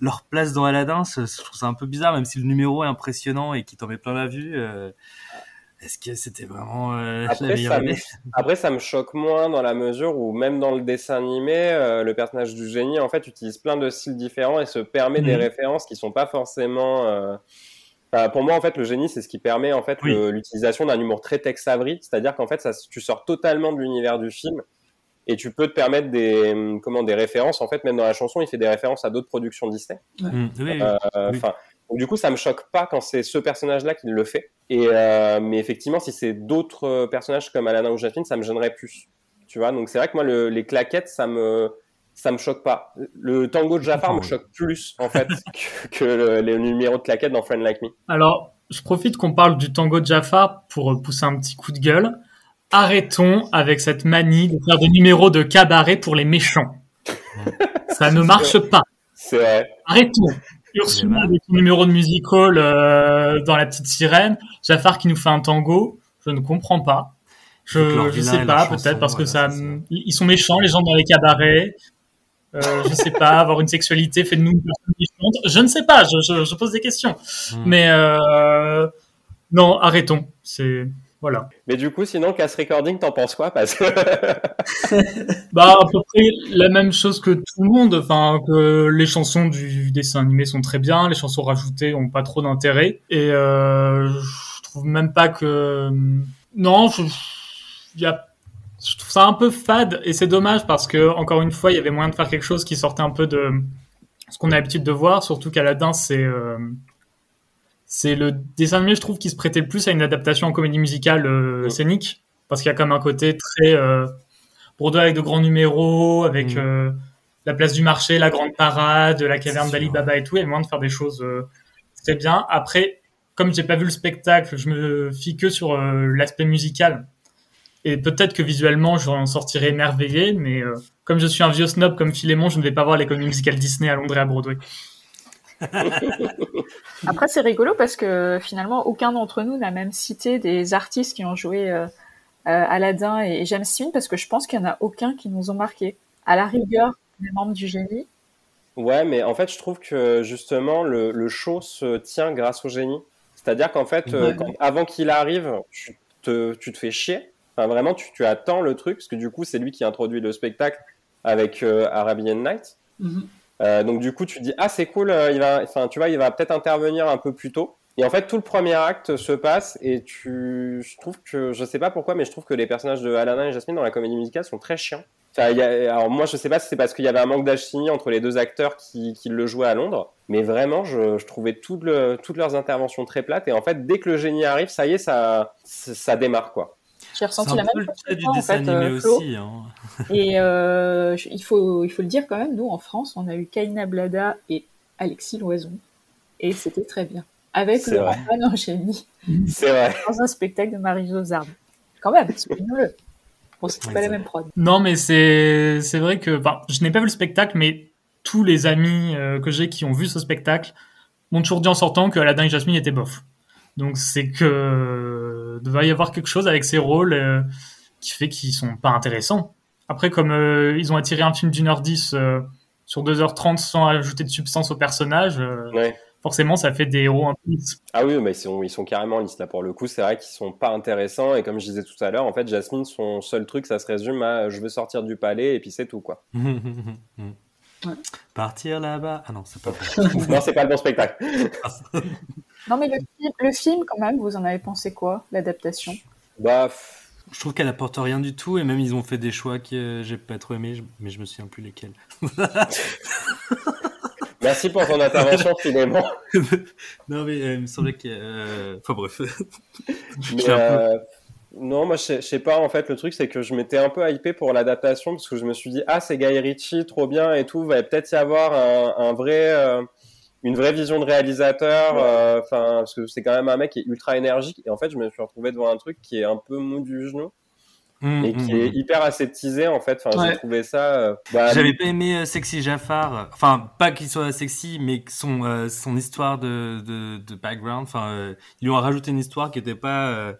leur place dans Aladdin. Je trouve ça un peu bizarre, même si le numéro est impressionnant et qui t'en met plein la vue. Est-ce que c'était vraiment euh, la Après meilleure ça, me, après, ça me choque moins dans la mesure où même dans le dessin animé, euh, le personnage du génie en fait utilise plein de styles différents et se permet des Mhm. références qui sont pas forcément. euh, enfin, pour moi, en fait, le génie, c'est ce qui permet en fait Oui. l'utilisation d'un humour très Tex Avery, c'est-à-dire qu'en fait, ça, tu sors totalement de l'univers du film et tu peux te permettre des hum, comment des références. En fait, même dans la chanson, il fait des références à d'autres productions Disney. Mm, oui, oui. Euh, Oui. Donc du coup, ça me choque pas quand c'est ce personnage-là qui le fait. Et euh, mais effectivement, si c'est d'autres euh, personnages comme Aladdin ou Jasmine, ça me gênerait plus. Tu vois, donc c'est vrai que moi, le- les claquettes, ça me ça me choque pas. Le tango de Jafar me choque plus en fait que, que le, les numéros de claquettes dans Friend Like Me. Alors, je profite qu'on parle du tango de Jafar pour euh, pousser un petit coup de gueule. arrêtons avec cette manie de faire des numéros de cabaret pour les méchants. Ça ne marche pas. C'est vrai. Arrêtons. Ursula avec son numéro de music hall euh, dans La Petite Sirène. Jafar qui nous fait un tango. Je ne comprends pas. Je, je vilain sais pas, peut-être parce que ça, ils sont méchants les gens dans les cabarets. Euh, je sais pas, avoir une sexualité fait de nous une personne méchante. Je ne sais pas, je, je, je pose des questions. Hmm. Mais euh, non, arrêtons. C'est voilà. Mais du coup, sinon, Cast Recording, t'en penses quoi Parce que Bah à peu près la même chose que tout le monde. Enfin, que les chansons du dessin animé sont très bien, les chansons rajoutées ont pas trop d'intérêt. Et euh, je trouve même pas que non, je, il y a je trouve ça un peu fade et c'est dommage parce que encore une fois il y avait moyen de faire quelque chose qui sortait un peu de ce qu'on a l'habitude de voir surtout qu'Aladin c'est euh, c'est le dessin animé je trouve qui se prêtait le plus à une adaptation en comédie musicale euh, scénique parce qu'il y a comme un côté très euh, Bordeaux avec de grands numéros avec Mm. euh, la place du marché la grande parade la caverne d'Ali. Baba et tout a moyen de faire des choses euh, très bien après comme j'ai pas vu le spectacle je me fie que sur euh, l'aspect musical et peut-être que visuellement, j'en sortirai émerveillé, mais euh, comme je suis un vieux snob comme Philémon, je ne vais pas voir les comédies musicales Disney à Londres et à Broadway. Après, c'est rigolo parce que finalement, aucun d'entre nous n'a même cité des artistes qui ont joué euh, euh, Aladdin et James Dean parce que je pense qu'il n'y en a aucun qui nous ont marqué. À la rigueur, les membres du génie. Ouais, mais en fait, je trouve que justement, le, le show se tient grâce au génie. C'est-à-dire qu'en fait, euh, Ouais. quand- avant qu'il arrive, tu te, tu te fais chier. Enfin, vraiment, tu, tu attends le truc, parce que du coup, c'est lui qui introduit le spectacle avec euh, Arabian Night. Mhm. Euh, donc du coup, tu dis ah c'est cool, euh, il va, enfin tu vois, il va peut-être intervenir un peu plus tôt. Et en fait, tout le premier acte se passe et tu, je trouve que, je sais pas pourquoi, mais je trouve que les personnages de Aladdin et Jasmine dans la comédie musicale sont très chiants. Enfin, y a- alors moi, je sais pas si c'est parce qu'il y avait un manque d'alchimie entre les deux acteurs qui, qui le jouaient à Londres, mais vraiment, je, je trouvais tout le- toutes leurs interventions très plates. Et en fait, dès que le génie arrive, ça y est, ça, ça démarre quoi. J'ai C'est ressenti la même chose du toi, en dessin fait, animé euh, aussi. Hein. Et euh, je- il, faut, il faut le dire quand même, nous, en France, on a eu Kaina Blada et Alexis Loison. Et c'était très bien. Avec C'est le en génie C'est vrai. dans un spectacle de Marie-Jo Zard. Quand même, soulignons-le. Bon, c'était pas la même prod. Non, mais c'est c'est vrai que, je n'ai pas vu le spectacle, mais tous les amis euh, que j'ai qui ont vu ce spectacle m'ont toujours dit en sortant que Aladdin et Jasmine étaient bof. Donc c'est que devait y avoir quelque chose avec ces rôles euh, qui fait qu'ils sont pas intéressants. Après, comme euh, ils ont attiré un film d'une heure dix euh, sur 2h30 sans ajouter de substance au personnage, euh, Ouais. forcément ça fait des héros un peu. Ah oui, mais ils sont, ils sont carrément lisses là pour le coup. C'est vrai qu'ils sont pas intéressants et comme je disais tout à l'heure, en fait, Jasmine, son seul truc, ça se résume à je veux sortir du palais et puis c'est tout quoi. Partir là-bas. Ah non, c'est pas non, c'est pas le bon spectacle. Non, mais le, film- le film, quand même, vous en avez pensé quoi, l'adaptation? Bah, Je trouve qu'elle apporte rien du tout et même ils ont fait des choix que euh, j'ai pas trop aimé, mais je me souviens plus lesquels. merci pour ton intervention, Philémon. non mais euh, il me semblait que. euh, Enfin bref. Mais, euh, non, moi je sais- je sais pas. En fait, le truc c'est que je m'étais un peu hypé pour l'adaptation parce que je me suis dit ah c'est Guy Ritchie, trop bien et tout. Va peut-être y avoir un, un vrai, euh, une vraie vision de réalisateur. euh, Enfin, parce que c'est quand même un mec qui est ultra énergique. Et en fait, je me suis retrouvé devant un truc qui est un peu mou du genou Hum, et hum, qui est hyper aseptisé en fait. Enfin, Ouais. j'ai trouvé ça. euh, bah, J'avais pas aimé euh, Sexy Jafar, enfin pas qu'il soit sexy, mais son euh, son histoire de, de, de background, enfin euh, ils lui ont rajouté une histoire qui était pas euh,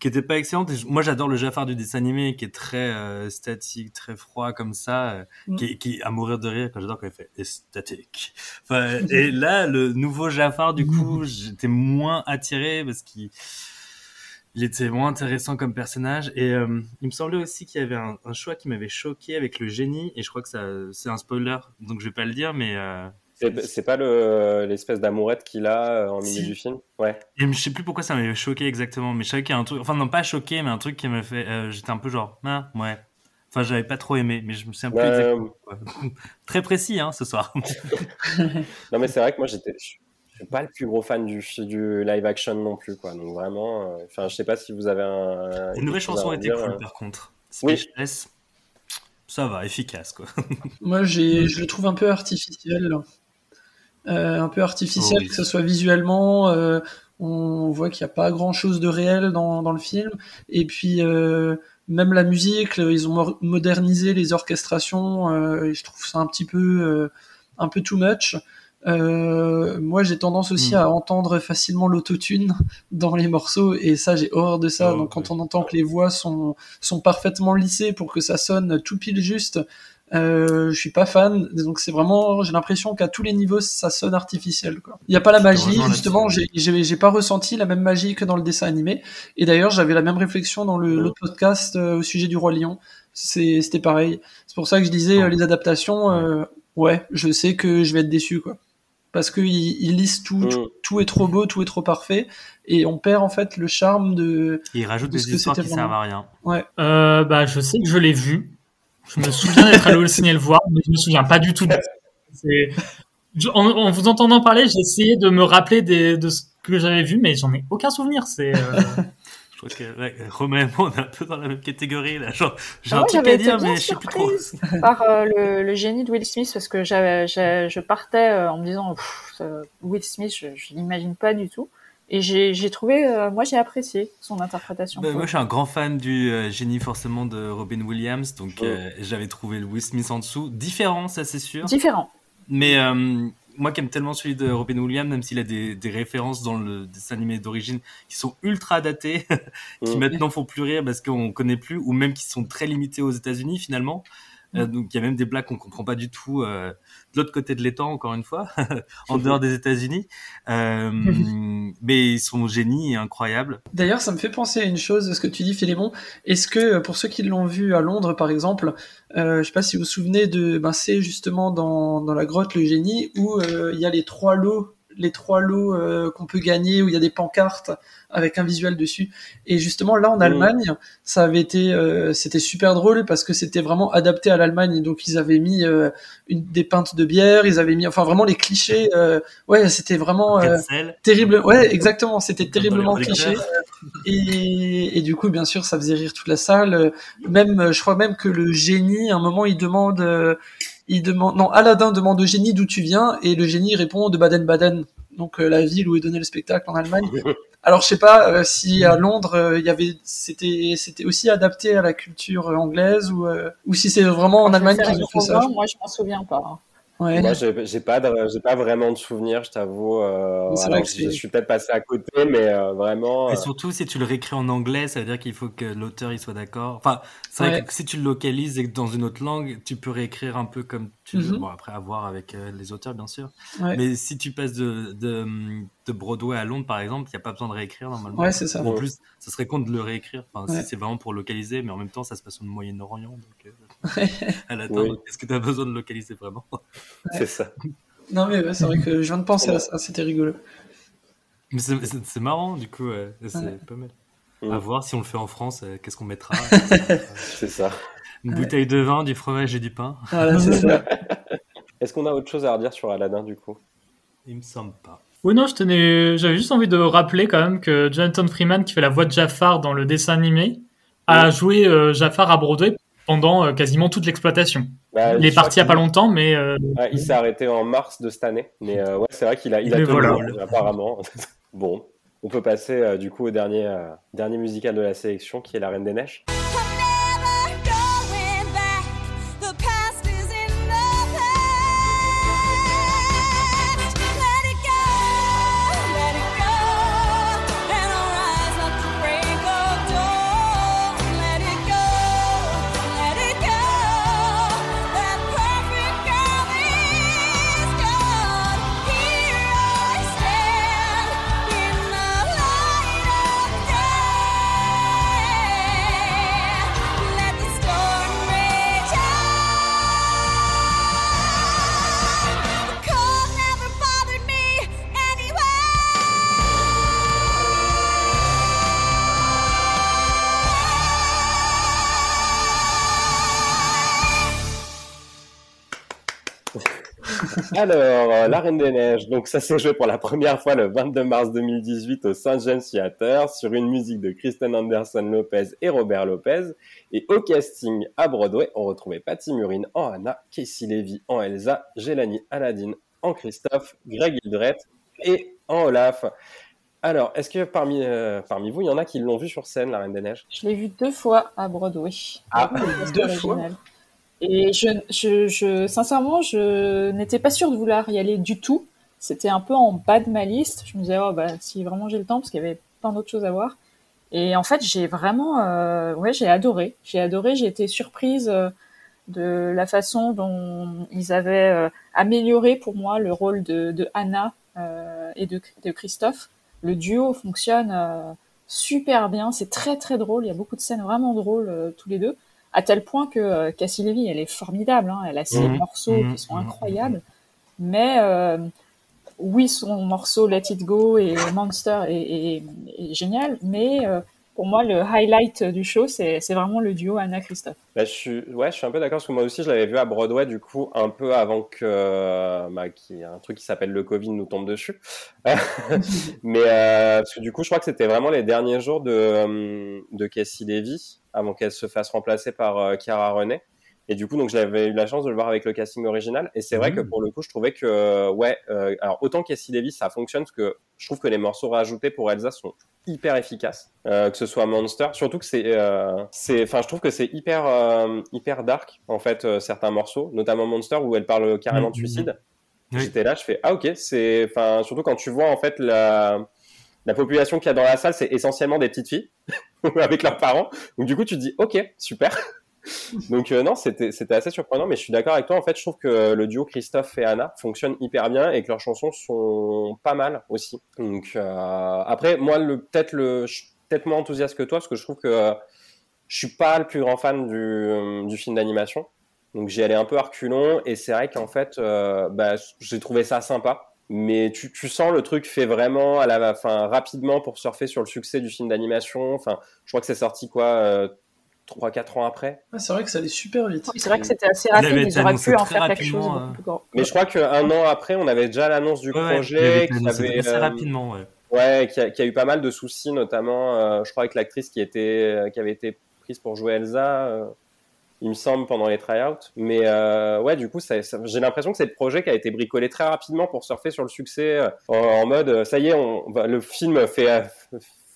qui était pas excellente. Et moi j'adore le Jafar du dessin animé qui est très euh, statique, très froid comme ça, euh, Mm. qui, est- qui est à mourir de rire quand j'adore quand il fait statique. Enfin, et là le nouveau Jafar du coup j'étais moins attiré parce qu'il il était moins intéressant comme personnage et euh, il me semblait aussi qu'il y avait un, un choix qui m'avait choqué avec le génie et je crois que ça c'est un spoiler donc je vais pas le dire mais c'est pas le l'espèce d'amourette qu'il a euh, en milieu Si. du film? Ouais. et je sais plus pourquoi ça m'avait choqué exactement mais je savais qu'il y a un truc enfin non pas choqué mais un truc qui m'a fait euh, j'étais un peu genre ah ouais enfin j'avais pas trop aimé mais je me souviens plus Ouais, exactement quoi. très précis hein ce soir Non, mais c'est vrai que moi, j'étais, je suis pas le plus gros fan du, du live action non plus, quoi. Donc vraiment, euh, enfin, je sais pas si vous avez un. les nouvelles chansons en étaient cool euh. par contre Oui. Speechless ça va efficace quoi Moi, j'ai, je le trouve un peu artificiel. Euh, un peu artificiel, Oh oui. que ce soit visuellement. euh, On voit qu'il n'y a pas grand chose de réel dans, dans le film. Et puis, euh, même la musique, ils ont mo- modernisé les orchestrations. euh, et je trouve ça un petit peu, euh, un peu too much. Euh, moi, j'ai tendance aussi Mm. à entendre facilement l'autotune dans les morceaux, et ça, j'ai horreur de ça. Oh, Donc, quand on entend que les voix sont, sont parfaitement lissées pour que ça sonne tout pile juste, euh, je suis pas fan. Donc, c'est vraiment, j'ai l'impression qu'à tous les niveaux, ça sonne artificiel. quoi. Il n'y a pas la magie, justement. J'ai, j'ai, j'ai pas ressenti la même magie que dans le dessin animé. Et d'ailleurs, j'avais la même réflexion dans le, l'autre podcast euh, au sujet du roi lion. C'est, c'était pareil. C'est pour ça que je disais Oh. euh, les adaptations. euh, ouais, je sais que je vais être déçu, quoi parce qu'ils ils lisent tout, Mm. tout, tout est trop beau, tout est trop parfait, et on perd en fait le charme de. Et ils rajoutent de ce des que histoires qui servent à rien. Euh, bah, je sais que je l'ai vu. Je me souviens d'être allé au ciné le voir, mais je me souviens pas du tout. de- C'est- je- en, en vous entendant parler, j'ai essayé de me rappeler des, de ce que j'avais vu, mais j'en ai aucun souvenir. C'est euh, Je crois que ouais, Romain et moi, on est un peu dans la même catégorie là. Genre, j'ai Ah, un truc j'avais à été dire, mais je sais plus trop. par euh, le, le génie de Will Smith parce que j'avais, je partais euh, en me disant Will Smith, je, je l'imagine pas du tout. Et j'ai, j'ai trouvé, euh, moi j'ai apprécié son interprétation. Bah, pour moi, je suis un grand fan du euh, génie forcément de Robin Williams, donc Oh. euh, j'avais trouvé le Will Smith en dessous. Différent, ça c'est sûr. Différent. Mais euh, moi qui aime tellement celui de Robin Williams, même s'il a des, des références dans le dessin animé d'origine qui sont ultra datées, qui maintenant font plus rire parce qu'on connaît plus, ou même qui sont très limitées aux États-Unis finalement. Euh, donc il y a même des blagues qu'on comprend pas du tout euh, de l'autre côté de l'étang, encore une fois, en dehors des États-Unis. Euh, mais ils sont génies et incroyables. D'ailleurs, ça me fait penser à une chose, ce que tu dis, Philémon. Est-ce que, pour ceux qui l'ont vu à Londres, par exemple, euh, je sais pas si vous vous souvenez de, ben, c'est justement dans, dans la grotte le génie où il y a les trois lots, les trois lots euh, qu'on peut gagner, où il y a des pancartes avec un visuel dessus. Et justement, là, en Allemagne, ça avait été, euh, c'était super drôle parce que c'était vraiment adapté à l'Allemagne. Donc, ils avaient mis euh, une, des pintes de bière, ils avaient mis, enfin, vraiment les clichés. euh, ouais, c'était vraiment. euh, terrible ouais exactement c'était terriblement cliché et, et du coup bien sûr ça faisait rire toute la salle même je crois même que le génie à un moment il demande euh, il demande non Aladdin demande au génie d'où tu viens et le génie répond de Baden-Baden. Donc euh, la ville où est donné le spectacle en Allemagne. Alors je sais pas euh, si à Londres euh, il y avait c'était c'était aussi adapté à la culture anglaise ou euh, ou si c'est vraiment en Allemagne qu'ils ont fait ça. Moi je m'en souviens pas. Ouais Moi, j'ai pas, j'ai pas vraiment de souvenirs, je t'avoue. euh, Mais c'est alors, vrai que je, suis peut-être passé à côté, mais euh, vraiment. Et euh, surtout, si tu le réécris en anglais, ça veut dire qu'il faut que l'auteur il soit d'accord. Enfin, c'est vrai que si tu le localises et que dans une autre langue, tu peux réécrire un peu comme tu veux. Mhm. Bon, après, à voir avec euh, les auteurs, bien sûr. Ouais. Mais si tu passes de, de, de Broadway à Londres, par exemple, il n'y a pas besoin de réécrire normalement. ouais c'est ça En plus, ça serait con de le réécrire. Enfin, Ouais. si c'est vraiment pour localiser, mais en même temps, ça se passe au Moyen-Orient. Donc, euh, à la Oui. est-ce que tu as besoin de localiser vraiment? C'est ça. non mais ouais, c'est vrai que je viens de penser à ça c'était rigolo Mais c'est c'est- c'est marrant, du coup, ouais. c'est Ouais. pas mal. À voir si on le fait en France, euh, qu'est-ce qu'on mettra? C'est ça. Une Ouais. bouteille de vin, du fromage et du pain voilà c'est ça Est-ce qu'on a autre chose à redire sur Aladdin du coup? Il me semble pas. Oui, non, je tenais, j'avais juste envie de rappeler quand même que Jonathan Freeman, qui fait la voix de Jafar dans le dessin animé, a joué euh, Jafar à Broadway pendant euh, quasiment toute l'exploitation. Bah, Il est je crois parti il a pas longtemps, mais euh, il s'est arrêté en mars de cette année, mais euh, ouais, c'est vrai qu'il a, il a tenu, voilà. apparemment. bon, on peut passer euh, du coup au dernier, dernier musical de la sélection, qui est La Reine des Neiges. Alors, euh, La Reine des Neiges, donc ça s'est joué pour la première fois le 22 mars 2018 au St. James Theatre sur une musique de Kristen Anderson Lopez et Robert Lopez. Et au casting à Broadway, on retrouvait Patty Murin en Anna, Casey Levy en Elsa, Jelani Aladdin en Christophe, Greg Hildreth et en Olaf. Alors, est-ce que parmi, euh, parmi vous, il y en a qui l'ont vu sur scène, La Reine des Neiges? Je l'ai vu deux fois à Broadway. Ah, deux original. Et je, je, je, sincèrement, je n'étais pas sûre de vouloir y aller du tout. C'était un peu en bas de ma liste. Je me disais, oh, bah, si vraiment j'ai le temps, parce qu'il y avait plein d'autres choses à voir. Et en fait, j'ai vraiment, euh, ouais, j'ai adoré. J'ai adoré. J'ai été surprise euh, de la façon dont ils avaient euh, amélioré pour moi le rôle de, de Anna euh, et de, de Christophe. Le duo fonctionne super bien. C'est très très drôle. Il y a beaucoup de scènes vraiment drôles tous les deux, à tel point que euh, Cassie Levy, elle est formidable. Hein. Elle a ses Mhm. morceaux qui sont incroyables. Mais euh, oui, son morceau Let It Go et Monster est, est- est génial. Mais euh, pour moi, le highlight du show, c'est vraiment le duo Anna Christophe. Bah, je suis, ouais, je suis un peu d'accord parce que moi aussi je l'avais vu à Broadway du coup un peu avant que euh, bah, qu'il y ait un truc qui s'appelle le Covid nous tombe dessus. Mais euh, parce que du coup je crois que c'était vraiment les derniers jours de de Cassie Levy avant qu'elle se fasse remplacer par euh, Chiara René. Et du coup donc j'avais eu la chance de le voir avec le casting original et c'est vrai Mhm. que pour le coup je trouvais que euh, ouais euh, alors autant Cassie Levy ça fonctionne parce que je trouve que les morceaux rajoutés pour Elsa sont hyper efficace, euh, que ce soit Monster, surtout que c'est, euh, c'est, enfin, je trouve que c'est hyper, hyper dark en fait certains morceaux, notamment Monster où elle parle carrément de Mhm. suicide. Oui. J'étais là, je fais ah ok, c'est, enfin, surtout quand tu vois en fait la, la population qu'il y a dans la salle, c'est essentiellement des petites filles avec leurs parents. Donc du coup, tu te dis ok, super. Donc euh, non, c'était assez surprenant, mais je suis d'accord avec toi. En fait, je trouve que le duo Christophe et Anna fonctionne hyper bien et que leurs chansons sont pas mal aussi. Donc euh, après, moi, peut-être le peut-être moins enthousiaste que toi parce que je trouve que euh, je suis pas le plus grand fan du, euh, du film d'animation. Donc j'y allais un peu à reculons et c'est vrai qu'en fait, bah, j'ai trouvé ça sympa. Mais tu, tu sens le truc fait vraiment à la fin rapidement pour surfer sur le succès du film d'animation. Enfin, je crois que c'est sorti quoi euh, 3-4 ans après. Ah, c'est vrai que ça allait super vite. C'est vrai que c'était assez rapide. Ils auraient pu en faire quelque chose beaucoup euh. Mais je crois qu'un an après, on avait déjà l'annonce du Ouais, projet, qui avait, assez euh, rapidement, ouais. ouais, qui a, qui a eu pas mal de soucis, notamment, euh, je crois, avec l'actrice qui était, euh, qui avait été prise pour jouer Elsa, euh, il me semble, pendant les tryouts. Mais euh, ouais, du coup, ça, ça- j'ai l'impression que c'est le projet qui a été bricolé très rapidement pour surfer sur le succès, euh, en, en mode, euh, ça y est, on, le film fait, euh,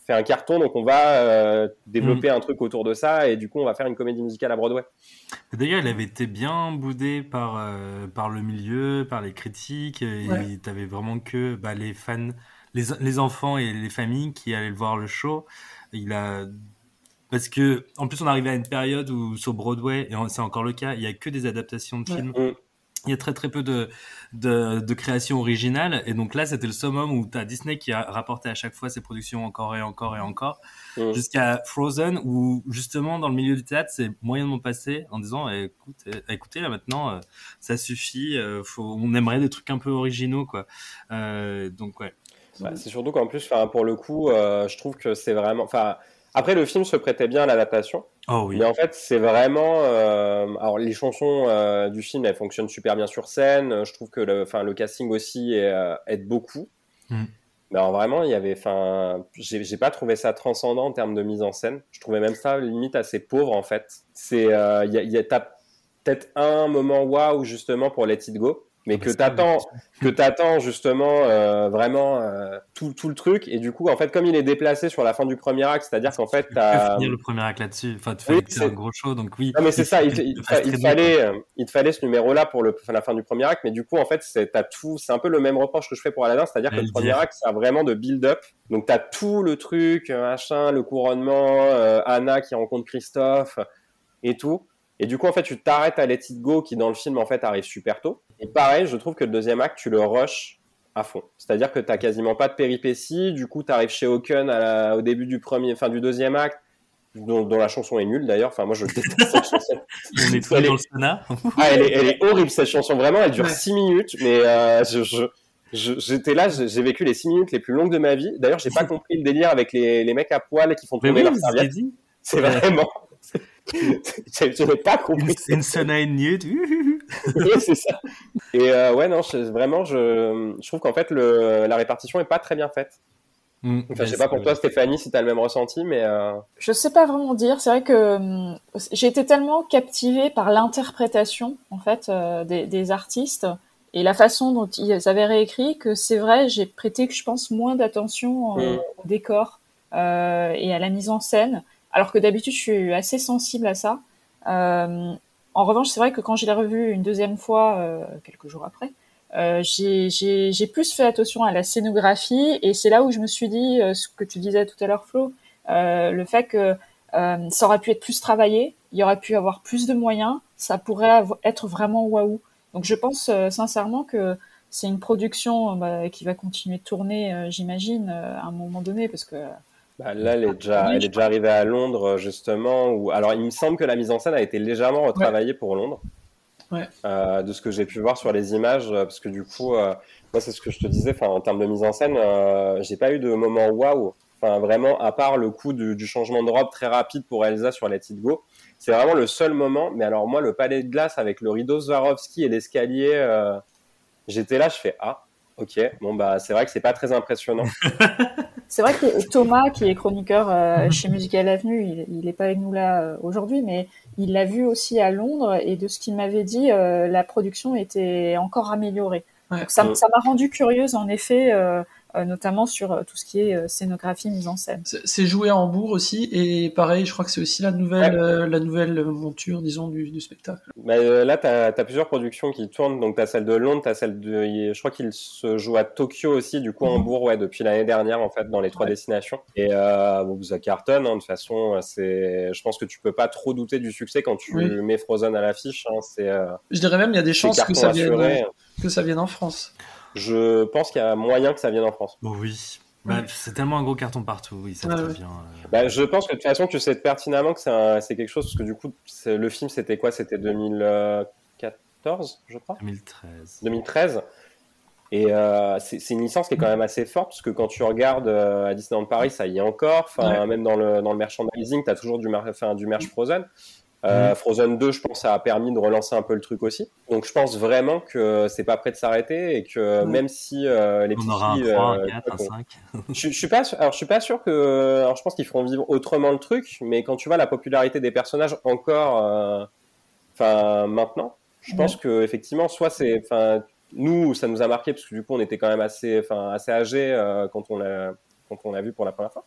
fait un carton, donc on va euh, développer un truc autour de ça, et du coup, on va faire une comédie musicale à Broadway. D'ailleurs, il avait été bien boudé par, euh, par le milieu, par les critiques. Et Ouais. t'avais vraiment que bah, les fans, les, les enfants et les familles qui allaient le voir le show. Il a parce que en plus on arrivait à une période où sur Broadway et c'est encore le cas, il y a que des adaptations de Ouais. films. Mm. Il y a très très peu de, de, de créations originales et donc là c'était le summum où t'as Disney qui a rapporté à chaque fois ses productions encore et encore et encore Mm. jusqu'à Frozen où justement dans le milieu du théâtre c'est moyennement passé en disant eh, écoute, eh, écoutez là maintenant euh, ça suffit euh, faut, on aimerait des trucs un peu originaux quoi euh, donc ouais Ouais, c'est surtout qu'en plus, enfin, pour le coup, euh, je trouve que c'est vraiment. Enfin, après, le film se prêtait bien à l'adaptation, oh oui mais en fait, c'est vraiment. euh, Alors, les chansons euh, du film, elles fonctionnent super bien sur scène. Je trouve que le, enfin, le casting aussi est, euh, aide beaucoup. Mm. Mais alors, vraiment, il y avait. Enfin, j'ai pas trouvé ça transcendant en termes de mise en scène. Je trouvais même ça limite assez pauvre, en fait. C'est. Il y a, y a t'as peut-être un moment waouh, justement, pour Let It Go. Mais que t'attends, que t'attends justement euh, vraiment euh, tout, tout le truc. Et du coup en fait comme il est déplacé sur la fin du premier acte c'est à dire qu'en fait t'as finir le premier acte là-dessus. Enfin tu Oui, fais c'est un c'est- gros show donc oui. Non mais c'est ça il, bien, fallait euh, il te fallait ce numéro là pour le enfin, la fin du premier acte mais du coup en fait c'est t'as tout c'est un peu le même reproche que je fais pour Aladdin c'est à dire que le premier acte ça a vraiment de build up donc t'as tout le truc machin le couronnement euh, Anna qui rencontre Christophe et tout et du coup en fait tu t'arrêtes à Let It Go qui dans le film en fait arrive super tôt et pareil je trouve que le deuxième acte tu le rushes à fond. C'est-à-dire que t'as quasiment pas de péripéties. Du coup, t'arrives chez Hawken la- au début du premier, fin du deuxième acte, dont, dont la chanson est nulle d'ailleurs. Enfin, moi, je déteste cette chanson. on est tous dans le sauna Ah, elle est, elle est horrible cette chanson. Vraiment, elle dure Ouais. 6 minutes, mais euh, je, je- je- j'étais là, j'ai vécu les 6 minutes les plus longues de ma vie. D'ailleurs, j'ai pas compris le délire avec les, les mecs à poil qui font tourner oui leurs serviettes. C'est vraiment. Je je n'ai pas compris. une, une nude Oui, c'est ça. Et euh, ouais, non, je- vraiment, je, je trouve qu'en fait, le, la répartition est pas très bien faite. Mm, Enfin, je sais pas pour toi, Stéphanie, si t'as le même ressenti, mais euh, Je sais pas vraiment dire. C'est vrai que hum, j'ai été tellement captivée par l'interprétation en fait euh, des, des artistes et la façon dont ils avaient réécrit que c'est vrai, j'ai prêté, je pense, moins d'attention euh, Mm. au décor euh, et à la mise en scène, alors que d'habitude je suis assez sensible à ça. Euh, en revanche, c'est vrai que quand je l'ai revu une deuxième fois, euh, quelques jours après, euh, j'ai- plus fait attention à la scénographie et c'est là où je me suis dit euh, ce que tu disais tout à l'heure, Flo, euh, le fait que euh, ça aurait pu être plus travaillé, il y aurait pu avoir plus de moyens, ça pourrait être vraiment waouh. Donc je pense sincèrement que c'est une production bah, qui va continuer de tourner, j'imagine, à un moment donné, parce que Bah, là, elle est, déjà, elle est déjà arrivée à Londres, justement. Où... Alors, il me semble que la mise en scène a été légèrement retravaillée pour Londres. Ouais. Euh, de ce que j'ai pu voir sur les images, euh, parce que du coup, euh, moi, c'est ce que je te disais, en termes de mise en scène, euh, j'ai pas eu de moment waouh. Enfin, vraiment, à part le coup du, du changement de robe très rapide pour Elsa sur Let It Go, c'est vraiment le seul moment. Mais alors, moi, le palais de glace avec le rideau Swarovski et l'escalier, euh, j'étais là, je fais Ah, ok, bon, bah, c'est vrai que c'est pas très impressionnant. C'est vrai que Thomas, qui est chroniqueur euh, Mhm. chez Musical Avenue, il, il est pas avec nous là euh, aujourd'hui, mais il l'a vu aussi à Londres et de ce qu'il m'avait dit, euh, la production était encore améliorée. Ouais. Donc ça m'a rendu curieuse en effet, notamment sur euh, tout ce qui est euh, scénographie, mise en scène. C'est joué à Hambourg aussi, et pareil, je crois que c'est aussi la nouvelle, Ouais. euh, la nouvelle monture, disons, du, du spectacle. Bah, euh, là, tu as, plusieurs productions qui tournent. Donc, tu as celle de Londres, tu as celle de. Je crois qu'il se joue à Tokyo aussi, du coup, Mhm. Hambourg, ouais, depuis l'année dernière, en fait, dans les trois Ouais. destinations. Et euh, bon, ça cartonne, hein, de toute façon. Je pense que tu peux pas trop douter du succès quand tu Oui. mets Frozen à l'affiche. Hein, euh, Je dirais même, il y a des chances que ça, vienne, que ça vienne en France. Je pense qu'il y a moyen que ça vienne en France. Oh oui. Bah, c'est tellement un gros carton partout, oui, ça ouais. bien. euh. Bah, je pense que de toute façon, tu sais pertinemment que c'est un- quelque chose, parce que du coup, le film, c'était quoi? C'était 2014, je crois? 2013. 2013. Et euh, c'est c'est une licence qui est quand même assez forte, parce que quand tu regardes euh, à Disneyland Paris, ça y est encore. Enfin, Ouais. Même dans le, dans le merchandising, tu as toujours du, enfin, du merch Frozen. Euh, Mhm. Frozen 2, je pense, a permis de relancer un peu le truc aussi. Donc je pense vraiment que c'est pas prêt de s'arrêter et que même si euh, les On petites aura un filles, 3, un euh, 4, un qu'on- 5. je, je suis pas, sûr- alors je suis pas sûr que, alors je pense qu'ils feront vivre autrement le truc, mais quand tu vois la popularité des personnages encore, euh, enfin maintenant, je pense que effectivement, soit c'est, enfin nous, ça nous a marqué parce que du coup, on était quand même assez, enfin assez âgés quand on l'a, quand on l'a vu pour la première fois,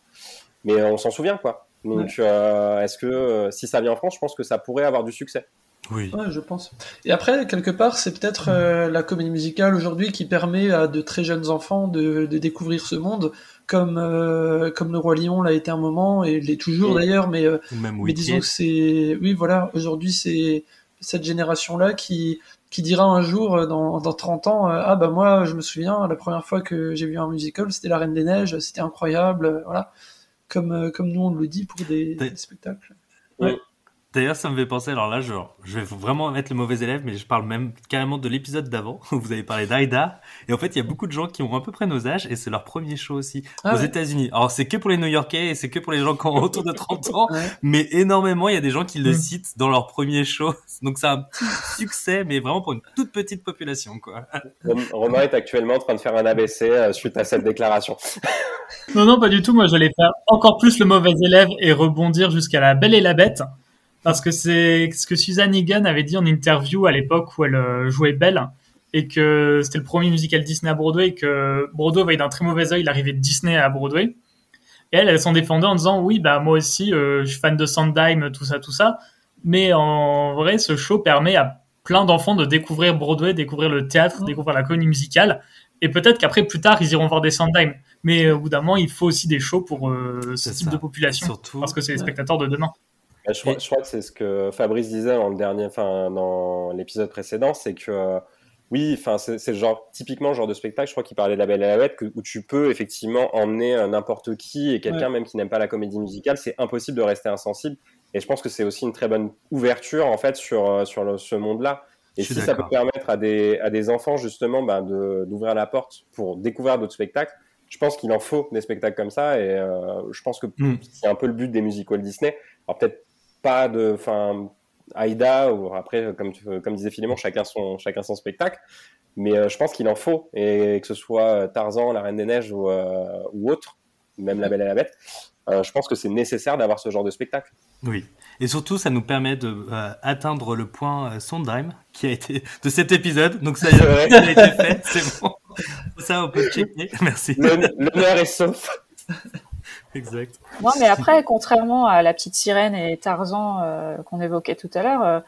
mais on s'en souvient quoi. Donc, euh, est-ce que euh, si ça vient en France, je pense que ça pourrait avoir du succès. Oui. Ouais, je pense. Et après, quelque part, c'est peut-être euh, la comédie musicale aujourd'hui qui permet à de très jeunes enfants de, de découvrir ce monde, comme, euh, comme Le Roi Lion l'a été un moment, et l'est toujours d'ailleurs, mais, euh, mais disons que c'est... Oui, voilà, aujourd'hui, c'est cette génération-là qui, qui dira un jour, euh, dans, dans 30 ans, euh, Ah bah moi, je me souviens, la première fois que j'ai vu un musical, c'était La Reine des Neiges, c'était incroyable, euh, voilà. Comme, euh, comme nous, on le dit pour des spectacles. D'ailleurs, ça me fait penser, alors là, genre, je vais vraiment être le mauvais élève, mais je parle même carrément de l'épisode d'avant, où vous avez parlé d'Aida. Et en fait, il y a beaucoup de gens qui ont à peu près nos âges, et c'est leur premier show aussi, Ah aux ouais. États-Unis. Alors, c'est que pour les New-Yorkais, et c'est que pour les gens qui ont autour de 30 ans, Ouais. mais énormément, il y a des gens qui le Mm. citent dans leur premier show. Donc, c'est un petit succès, mais vraiment pour une toute petite population, quoi. Rom- Romain est actuellement en train de faire un ABC euh, suite à cette déclaration. Non, non, pas du tout. Moi, j'allais faire encore plus le mauvais élève et rebondir jusqu'à la Belle et la Bête. Parce que c'est ce que Suzanne Egan avait dit en interview à l'époque où elle euh, jouait Belle. Et que c'était le premier musical Disney à Broadway et que Broadway voyait d'un très mauvais œil l'arrivée de Disney à Broadway. Et elle, elle s'en défendait en disant oui, bah, moi aussi, euh, je suis fan de Sondheim, tout ça, tout ça. Mais en vrai, ce show permet à plein d'enfants de découvrir Broadway, découvrir le théâtre, Mm. découvrir la comédie musicale. Et peut-être qu'après, plus tard, ils iront voir des Sondheim. Mais euh, au bout d'un moment, il faut aussi des shows pour euh, ce type ça. de population. Surtout, Parce que c'est les spectateurs de demain. Bah, Je crois, je crois que c'est ce que Fabrice disait dans le dernier, enfin dans l'épisode précédent, c'est que euh, oui, enfin c'est genre typiquement le genre de spectacle. Je crois qu'il parlait de la Belle et la Bête, que- où tu peux effectivement emmener euh, n'importe qui et quelqu'un même qui n'aime pas la comédie musicale, c'est impossible de rester insensible. Et je pense que c'est aussi une très bonne ouverture en fait sur euh, sur le- ce monde-là. Et si ça peut permettre à des à des enfants justement bah, de d'ouvrir la porte pour découvrir d'autres spectacles, je pense qu'il en faut des spectacles comme ça. Et euh, je pense que Mm. c'est un peu le but des musicals Disney. Alors peut-être pas de, enfin, Aïda ou après, comme, tu- comme disait Philémon, chacun son, chacun son spectacle. Mais euh, je pense qu'il en faut et que ce soit Tarzan, La Reine des Neiges ou, euh, ou autre, même La Belle et la Bête. Euh, je pense que c'est nécessaire d'avoir ce genre de spectacle. Oui. Et surtout, ça nous permet de euh, atteindre le point euh, Sondheim qui a été de cet épisode. Donc ça ça a été fait. C'est bon. Ça, on peut checker. Merci. L'honneur est sauf. Exact. Non, mais après, contrairement à La Petite Sirène et Tarzan euh, qu'on évoquait tout à l'heure, euh,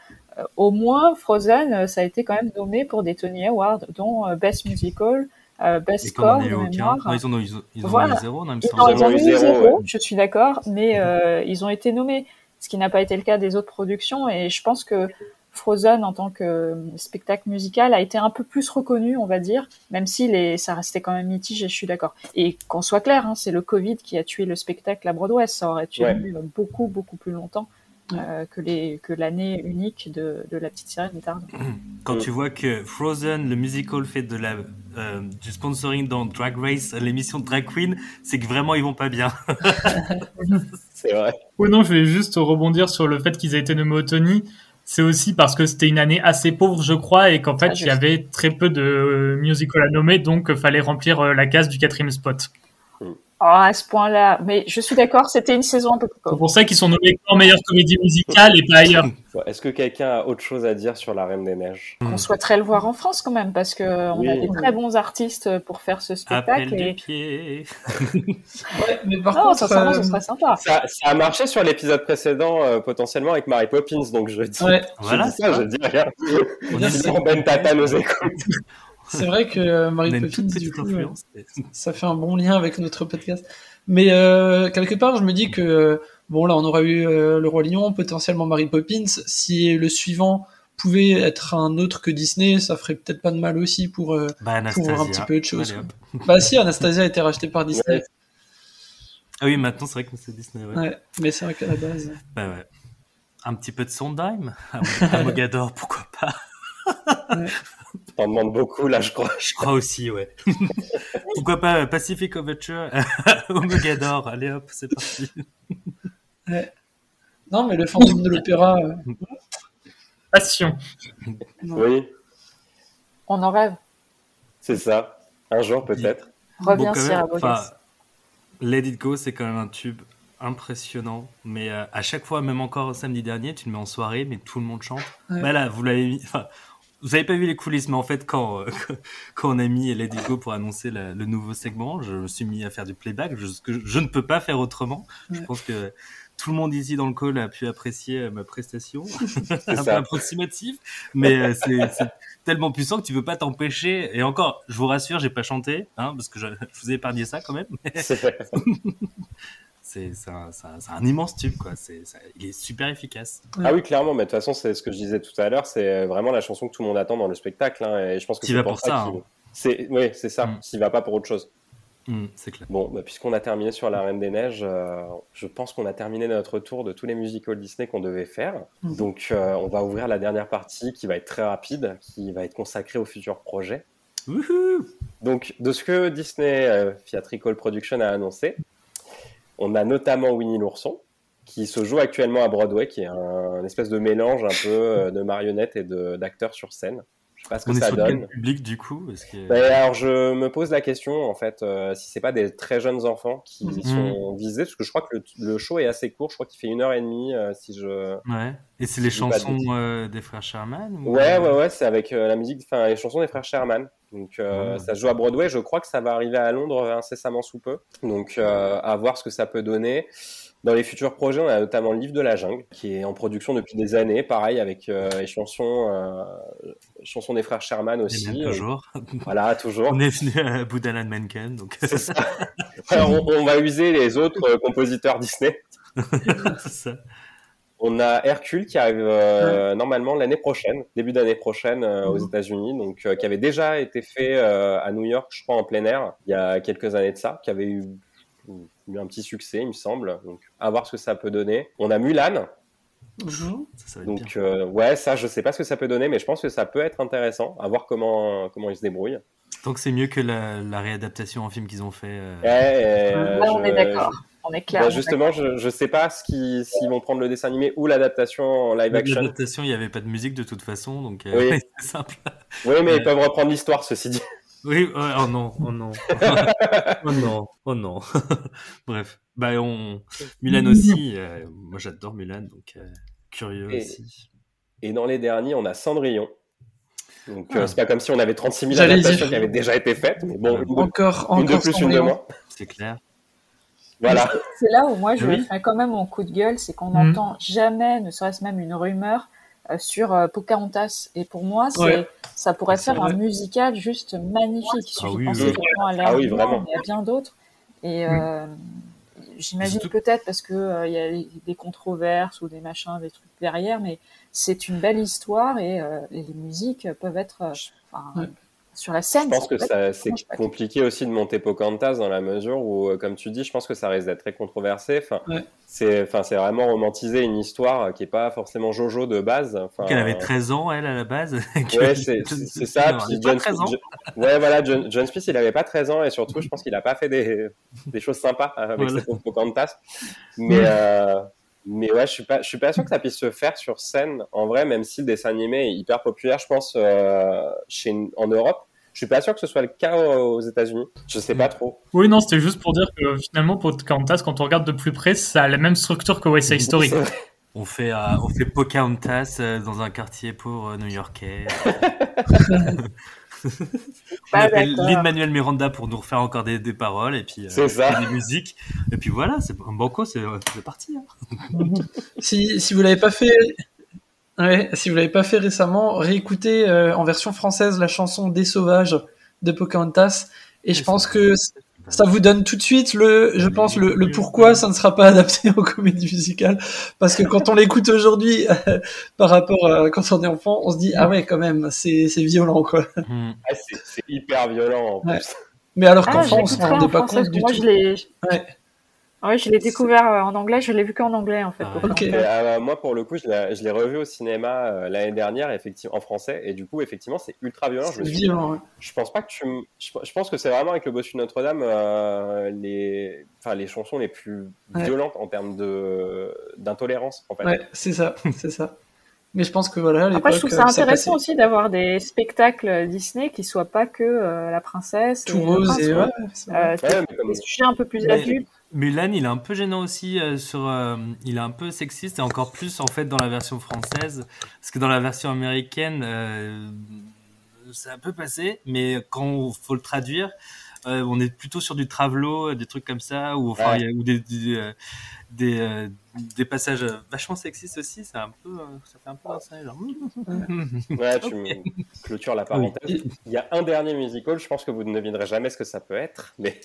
au moins Frozen, euh, ça a été quand même nommé pour des Tony Awards, dont euh, Best Musical, euh, Best Score de aucun. mémoire. Non, ils en ont, ils ont, ils Voilà. ont eu zéro, non, il me Ils semble. ont, Ils eu zéro, zéro, ouais. je suis d'accord, mais euh, ils ont été nommés, ce qui n'a pas été le cas des autres productions. Et je pense que Frozen, en tant que euh, spectacle musical, a été un peu plus reconnu, on va dire, même si les, ça restait quand même mitigé, je suis d'accord. Et qu'on soit clair, hein, c'est le Covid qui a tué le spectacle à Broadway. Ça aurait tué Ouais. beaucoup, beaucoup plus longtemps euh, que les que l'année unique de, de La Petite Sirène Tarzan. Quand tu vois que Frozen, le musical, fait de la, euh, du sponsoring dans Drag Race, l'émission de Drag Queen, c'est que vraiment ils vont pas bien. C'est vrai. Oui, non, je vais juste rebondir sur le fait qu'ils aient été nommés au Tony. C'est aussi parce que c'était une année assez pauvre, je crois, et qu'en fait, Ah, il y avait très peu de euh, musicals à nommer, donc il fallait remplir euh, la case du quatrième spot. Oh, à ce point-là, mais je suis d'accord, c'était une saison un peu plus C'est pour ça qu'ils sont nommés en meilleure comédie musicale et pas ailleurs. Est-ce que quelqu'un a autre chose à dire sur La Reine des Neiges? Qu'on souhaiterait le voir en France quand même, parce que euh, on a Oui. des très bons artistes pour faire ce Appel spectacle. de Et... pied. Ouais, mais par Non, contre, sincèrement, euh, ce serait sympa. ça, ça a marché sur l'épisode précédent, euh, potentiellement avec Mary Poppins, donc je dis, ouais, je Voilà, dis ça, je dis rien. On a, Ben Tata nous écoute. C'est vrai que euh, une Poppins, toute du petite coup, euh, influence. ça fait un bon lien avec notre podcast. Mais euh, quelque part, je me dis que bon, là, on aura eu euh, le roi lion, potentiellement Mary Poppins. Si le suivant pouvait être un autre que Disney, ça ferait peut-être pas de mal aussi pour euh, Bah, pour Anastasia. un petit peu de choses. Bah si, Anastasia a été rachetée par Disney. Ouais. Ah oui, maintenant c'est vrai que c'est Disney. Ouais. Ouais, mais c'est vrai qu'à la base. Bah ouais. Un petit peu de Sondheim. À Mogador, pourquoi pas? T'en demandes beaucoup, là, je crois. Je crois aussi, ouais. pourquoi pas euh, Pacific Overture au Mogador. Allez hop, c'est parti. Non, mais le fantôme de l'opéra. euh, Passion. Oui, On en rêve. c'est ça. Un jour, peut-être. Reviens, Bon, Bogas. enfin, Let It Go, c'est quand même un tube impressionnant. Mais euh, à chaque fois, même encore samedi dernier, tu le mets en soirée, mais tout le monde chante. Ouais. Bah là, vous l'avez mis. Enfin, vous avez pas vu les coulisses, mais en fait, quand, euh, quand on a mis It Go pour annoncer la- le nouveau segment, je me suis mis à faire du playback, je, que je ne peux pas faire autrement. Je pense que tout le monde ici dans le call a pu apprécier euh, ma prestation, un peu ça. approximatif, mais euh, c'est c'est tellement puissant que tu peux pas t'empêcher. Et encore, je vous rassure, j'ai pas chanté, hein, parce que je, je vous ai épargné ça quand même. C'est un, un- immense tube, quoi. C'est ça- il est super efficace. Ah oui, clairement, mais de toute façon, c'est ce que je disais tout à l'heure, c'est vraiment la chanson que tout le monde attend dans le spectacle, hein, et je pense que c'est va pour, ça, hein. C'est, oui, c'est ça, Mm. s'il va pas pour autre chose. Hum, c'est clair. Bon, bah, puisqu'on a terminé sur La Reine des Neiges, euh, je pense qu'on a terminé notre tour de tous les musicals Disney qu'on devait faire. Mhm. Donc, euh, on va ouvrir la dernière partie qui va être très rapide, qui va être consacrée aux futurs projets. Wouhou Donc, de ce que Disney euh, Theatrical Production a annoncé, on a notamment Winnie l'ourson, qui se joue actuellement à Broadway, qui est un, espèce de mélange un peu euh, de marionnettes et d'acteurs sur scène. Sais pas ce que On est ça sur donne. quel public du coup parce que... Ben, alors je me pose la question en fait euh, si c'est pas des très jeunes enfants qui Mhm. sont visés parce que je crois que le, le show est assez court je crois qu'il fait une heure et demie euh, si je Ouais. Et c'est les chansons euh, des frères Sherman ou- ouais ouais ouais c'est avec euh, la musique enfin les chansons des frères Sherman donc euh, Ouais. ça se joue à Broadway je crois que ça va arriver à Londres incessamment sous peu donc euh, à voir ce que ça peut donner dans les futurs projets, on a notamment le livre de la jungle, qui est en production depuis des années, pareil avec euh, les chansons, euh, chansons des frères Sherman aussi. même toujours. Voilà, toujours. On est venu à bout d'Alan Menken, donc C'est ça. Alors, on, on va user les autres euh, compositeurs Disney. c'est ça. On a Hercule qui arrive euh, normalement l'année prochaine, début d'année prochaine euh, aux Mhm. États-Unis, donc euh, qui avait déjà été fait euh, à New York, je crois en plein air, il y a quelques années de ça, qui avait eu, eu un petit succès, il me semble. Donc, à voir ce que ça peut donner. On a Mulan, Mhm. Ça, ça va être bien. donc euh, ouais, ça, je sais pas ce que ça peut donner, mais je pense que ça peut être intéressant. À voir comment comment ils se débrouillent. Tant que c'est mieux que la, la réadaptation en film qu'ils ont fait. euh, Ouais, et, euh, Là, on je- est d'accord. On est clair. Bah, justement, je, je sais pas ce qui- s'ils vont prendre le dessin animé ou l'adaptation en live action. L'adaptation, il n'y avait pas de musique de toute façon, donc euh, Oui. c'est simple. Oui, mais Ouais. ils peuvent reprendre l'histoire, ceci dit. Oui, ouais, oh non, oh non. oh non, oh non. Bref, bah on... Mulan aussi, euh, moi j'adore Mulan, donc euh, curieux Et- aussi. Et dans les derniers, on a Cendrillon. Donc, Ah. euh, c'est pas comme si on avait 36 000 J'allais adaptations dire. qui avaient déjà été faites, mais bon, une de, Encore, une de encore plus, une de Cendrillon. moins. C'est clair. Voilà. C'est là où moi je Oui. fais quand même mon coup de gueule, c'est qu'on Mhm. n'entend jamais, ne serait-ce même une rumeur euh, sur euh, Pocahontas. Et pour moi, c'est, Ouais. ça pourrait faire vrai. un musical juste magnifique. Il suffit Ah de oui, penser oui. à l'air Ah oui, y a bien d'autres. Et euh, j'imagine peut-être parce que euh, il y a des controverses ou des machins, des trucs derrière, mais c'est une belle histoire et, euh, et les musiques peuvent être euh, enfin, Ouais. Sur la scène. Je pense que c'est compliqué aussi de monter Pocahontas dans la mesure où, euh, comme tu dis, je pense que ça risque d'être très controversé. Enfin, Ouais. c'est, enfin, c'est vraiment romantiser une histoire qui est pas forcément Jojo de base. Enfin, Qu'elle avait 13 ans, elle, à la base. Ouais, c'est, ça. Non, Puis John, 13 ans. John- ouais, voilà, John, John Smith, il avait pas 13 ans et surtout, je pense qu'il a pas fait des, des choses sympas avec Voilà. cette Pocahontas. Mais, euh, mais ouais, je suis pas, je suis pas sûr que ça puisse se faire sur scène. En vrai, même si le dessin animé est hyper populaire, je pense, euh, chez, en Europe. Je suis pas sûr que ce soit le cas aux États-Unis. Je sais pas trop. Oui, non, c'était juste pour dire que finalement, Pocahontas, quand on regarde de plus près, ça a la même structure que West Side Story. On fait, euh, on fait Pocahontas euh, dans un quartier pauvre new-yorkais. d'accord. Lin-Manuel Miranda pour nous refaire encore des, des paroles et puis euh, C'est ça. et des musiques. Et puis voilà, c'est un banco, c'est c'est parti. hein. Si, si vous l'avez pas fait, ouais, si vous l'avez pas fait récemment, réécoutez euh, en version française la chanson Des Sauvages de Pocahontas. Et je Des pense que ça vous donne tout de suite le, je pense le, le pourquoi ça ne sera pas adapté aux comédies musicales. Parce que quand on l'écoute aujourd'hui, par rapport à quand on est enfant, on se dit ah ouais quand même, c'est c'est violent quoi. Hmm. Ah, c'est, hyper violent en plus. Ouais. Mais alors Ah, qu'enfant, je on se l'écouterai rendait en pas compte du moi tout. je l'ai. Ouais. Ouais, je l'ai découvert euh, en anglais, je l'ai vu qu'en anglais en fait. Ah. Et, euh, moi, pour le coup, je l'ai, revu au cinéma euh, l'année dernière, effectivement, en français, et du coup, effectivement, c'est ultra violent. Je, C'est me suis- violent. ouais. je pense pas que tu, je, je pense que c'est vraiment avec le Bossu de Notre-Dame euh, les, enfin, les chansons les plus Ouais. violentes en termes de d'intolérance, en fait. Ouais, c'est ça, c'est ça. Mais je pense que voilà. Après, je trouve ça intéressant aussi d'avoir des spectacles Disney qui soient pas que euh, la princesse Tout et le rose prince, et ouais. Euh, Ouais, mais comme- des sujets un peu plus Mais- il est un peu gênant aussi euh, sur. euh, il est un peu sexiste et encore plus en fait dans la version française, parce que dans la version américaine, euh, c'est un peu passé, mais quand il faut le traduire, euh, on est plutôt sur du travelo, euh, des trucs comme ça, ou enfin Ouais. il y a- ou des des, euh, des, euh, des passages vachement sexistes aussi. C'est un peu, euh, ça fait un peu danser, genre. Ouais, tu me clôtures la parenthèse. Il y a un dernier musical, je pense que vous ne devinerez jamais ce que ça peut être, mais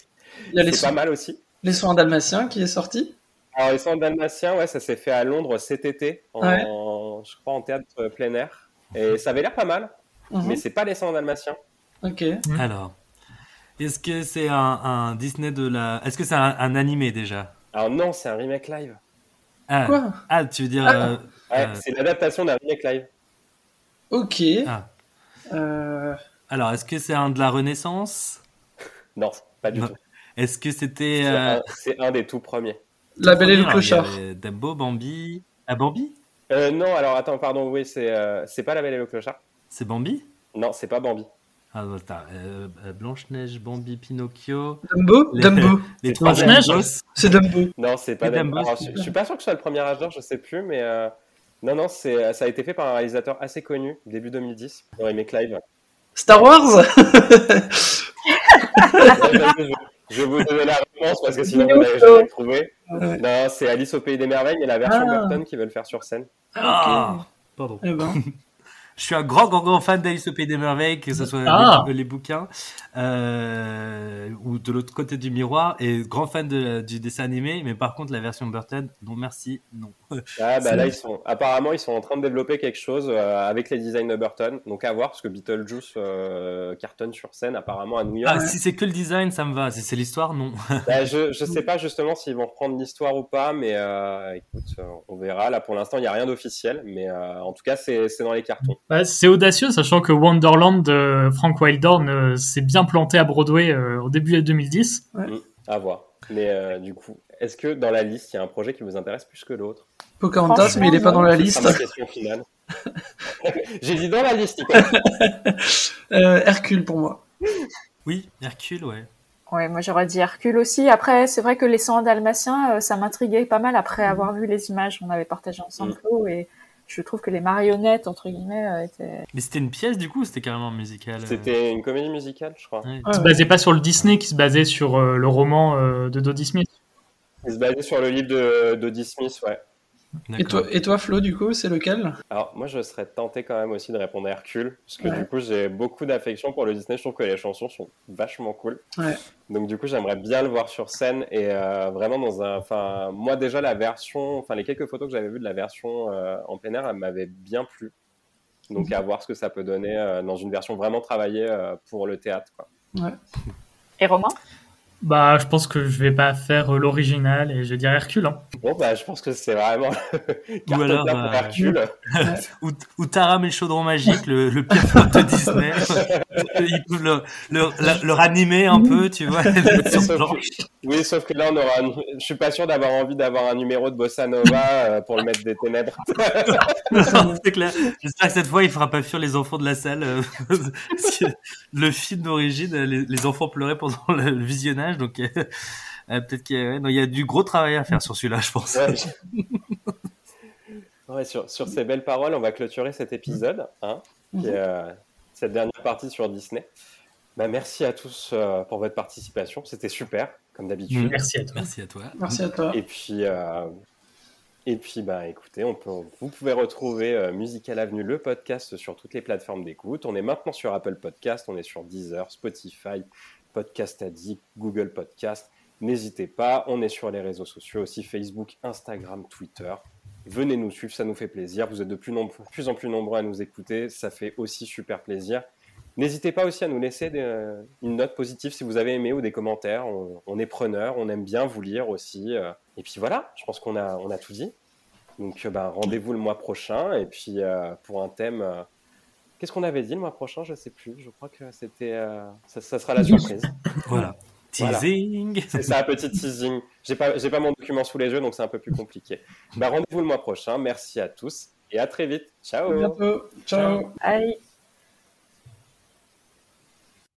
Il y a les, c'est pas mal aussi. Les soins dalmatiens qui est sorti? Alors, les soins dalmatiens, ouais, ça s'est fait à Londres cet été, en, Ouais. je crois en théâtre plein air. Et ça avait l'air pas mal, Mhm. mais c'est pas les soins dalmatiens. Ok. Alors, est-ce que c'est un, un Disney de la. Est-ce que c'est un, un animé déjà? Alors non, c'est un remake live. ah. Quoi? Ah, tu veux dire. Ah. euh, Ouais, Euh. c'est l'adaptation d'un remake live. Ok. Ah. Euh, Alors, est-ce que c'est un de la Renaissance? Non, pas du Non. tout. Est-ce que c'était. C'est euh, un- C'est un des tout premiers. La Belle et le alors, Clochard. Dumbo, Bambi. Ah, Bambi? Euh, non, alors attends, pardon, oui, c'est euh, c'est pas La Belle et le Clochard. C'est Bambi? Non, c'est pas Bambi. Ah, bah, attends, euh, euh, Blanche-Neige, Bambi, Pinocchio. Dumbo? Les- Dumbo. Les Blanche-Neige? C'est Dumbo. Non, c'est pas Dumbo. Dumbo, Alors, c'est je, je suis pas sûr que ce soit le premier âge d'or, je sais plus, mais euh, non, non, c'est ça a été fait par un réalisateur assez connu, début 2010, dans remake live. Star Wars? je, vais vous donner la réponse parce que sinon vous n'allez jamais trouvé. Ouais. Non, c'est Alice au pays des merveilles, mais la version Ah. Burton qui veut le faire sur scène. Ah, Pardon. Eh ben. Je suis un grand, grand, grand fan d'Alice au Pays des Merveilles, que ce soit Ah. les, les bouquins euh, ou de l'autre côté du miroir, et grand fan de- du dessin animé, mais par contre la version Burton, non merci, non. Ah bah là ils sont apparemment ils sont en train de développer quelque chose euh, avec les designs de Burton. Donc à voir parce que Beetlejuice euh, cartonne sur scène apparemment à New York. Ah, si c'est que le design, ça me va. Si c'est l'histoire, non. Bah, je je sais pas justement s'ils vont reprendre l'histoire ou pas, mais euh, écoute on verra. Là pour l'instant il y a rien d'officiel, mais euh, en tout cas c'est c'est dans les cartons. Bah, c'est audacieux, sachant que Wonderland de Frank Wildhorn euh, s'est bien planté à Broadway euh, au début de 2010. À voir. Mais euh, du coup est-ce que dans la liste il y a un projet qui vous intéresse plus que l'autre? Pocahontas, mais il est pas dans la liste. J'ai dit dans la liste. Euh, Hercule pour moi. Oui, Hercule, ouais. Ouais, moi j'aurais dit Hercule aussi. Après, c'est vrai que les 101 dalmatiens, ça m'intriguait pas mal après avoir vu les images qu'on avait partagées ensemble, Mm. Flo, et je trouve que les marionnettes, entre guillemets, euh, étaient... Mais c'était une pièce du coup ou c'était carrément musical euh C'était une comédie musicale, je crois. Ouais. Se basait pas sur le Disney, qui se basait sur euh, le roman euh, de Dodie Smith. Il se basait sur le livre de d'Oddie Smith, ouais. Et toi, et toi, Flo, du coup, c'est lequel? Alors, moi, je serais tenté quand même aussi de répondre à Hercule, parce que Ouais. du coup, j'ai beaucoup d'affection pour le Disney. Je trouve que les chansons sont vachement cool. Ouais. Donc, du coup, j'aimerais bien le voir sur scène et euh, vraiment dans un. Enfin, moi, déjà, la version. Enfin, les quelques photos que j'avais vues de la version euh, en plein air, elle m'avait bien plu. Donc, à voir ce que ça peut donner euh, dans une version vraiment travaillée euh, pour le théâtre. Quoi. Ouais. Et Romain? Bah, je pense que je vais pas faire euh, l'original et je vais dire Hercule. Hein. Bon, bah, je pense que c'est vraiment. Ou alors, euh, Hercule. Ou, ou Taram et le chaudron magique, le, le pire de Disney. Ils peuvent le, le, le- le ranimer un peu, tu vois, Sauf que- Oui, sauf que là, on aura. un- Je suis pas sûr d'avoir envie d'avoir un numéro de Bossa Nova euh, pour le mettre des ténèbres. C'est clair. J'espère que cette fois, il fera pas fuir les enfants de la salle. le film d'origine, les, les enfants pleuraient pendant le, le donc euh, euh, peut-être qu'il y, a- ouais, non, il y a du gros travail à faire sur celui-là, je pense. Ouais, je- Ouais, sur, sur ces belles paroles, on va clôturer cet épisode, hein, qui est, euh, cette dernière partie sur Disney. Bah, merci à tous euh, pour votre participation, c'était super, comme d'habitude. Merci à toi. Merci à toi. Merci à toi. Et puis, euh, et puis bah, écoutez, on peut, vous pouvez retrouver euh, Musical Avenue, le podcast, sur toutes les plateformes d'écoute. On est maintenant sur Apple Podcast, on est sur Deezer, Spotify, Podcast Addict, Google Podcast. N'hésitez pas, on est sur les réseaux sociaux aussi, Facebook, Instagram, Twitter. Venez nous suivre, ça nous fait plaisir. Vous êtes de plus, en plus nombreux à nous écouter, ça fait aussi super plaisir. N'hésitez pas aussi à nous laisser euh, une note positive si vous avez aimé ou des commentaires. On, est preneur, on aime bien vous lire aussi. euh. Et puis voilà, je pense qu'on a, tout dit. Donc euh, ben, rendez-vous le mois prochain. Et puis pour un thème, qu'est-ce qu'on avait dit le mois prochain? Je sais plus. Je crois que c'était, euh, ça, ça sera la surprise. Voilà. Voilà. Teasing. C'est ça, petit teasing. J'ai pas, j'ai pas mon document sous les yeux, donc c'est un peu plus compliqué. Ben, rendez-vous le mois prochain. Merci à tous et à très vite. Ciao. À bientôt. Ciao. Allez,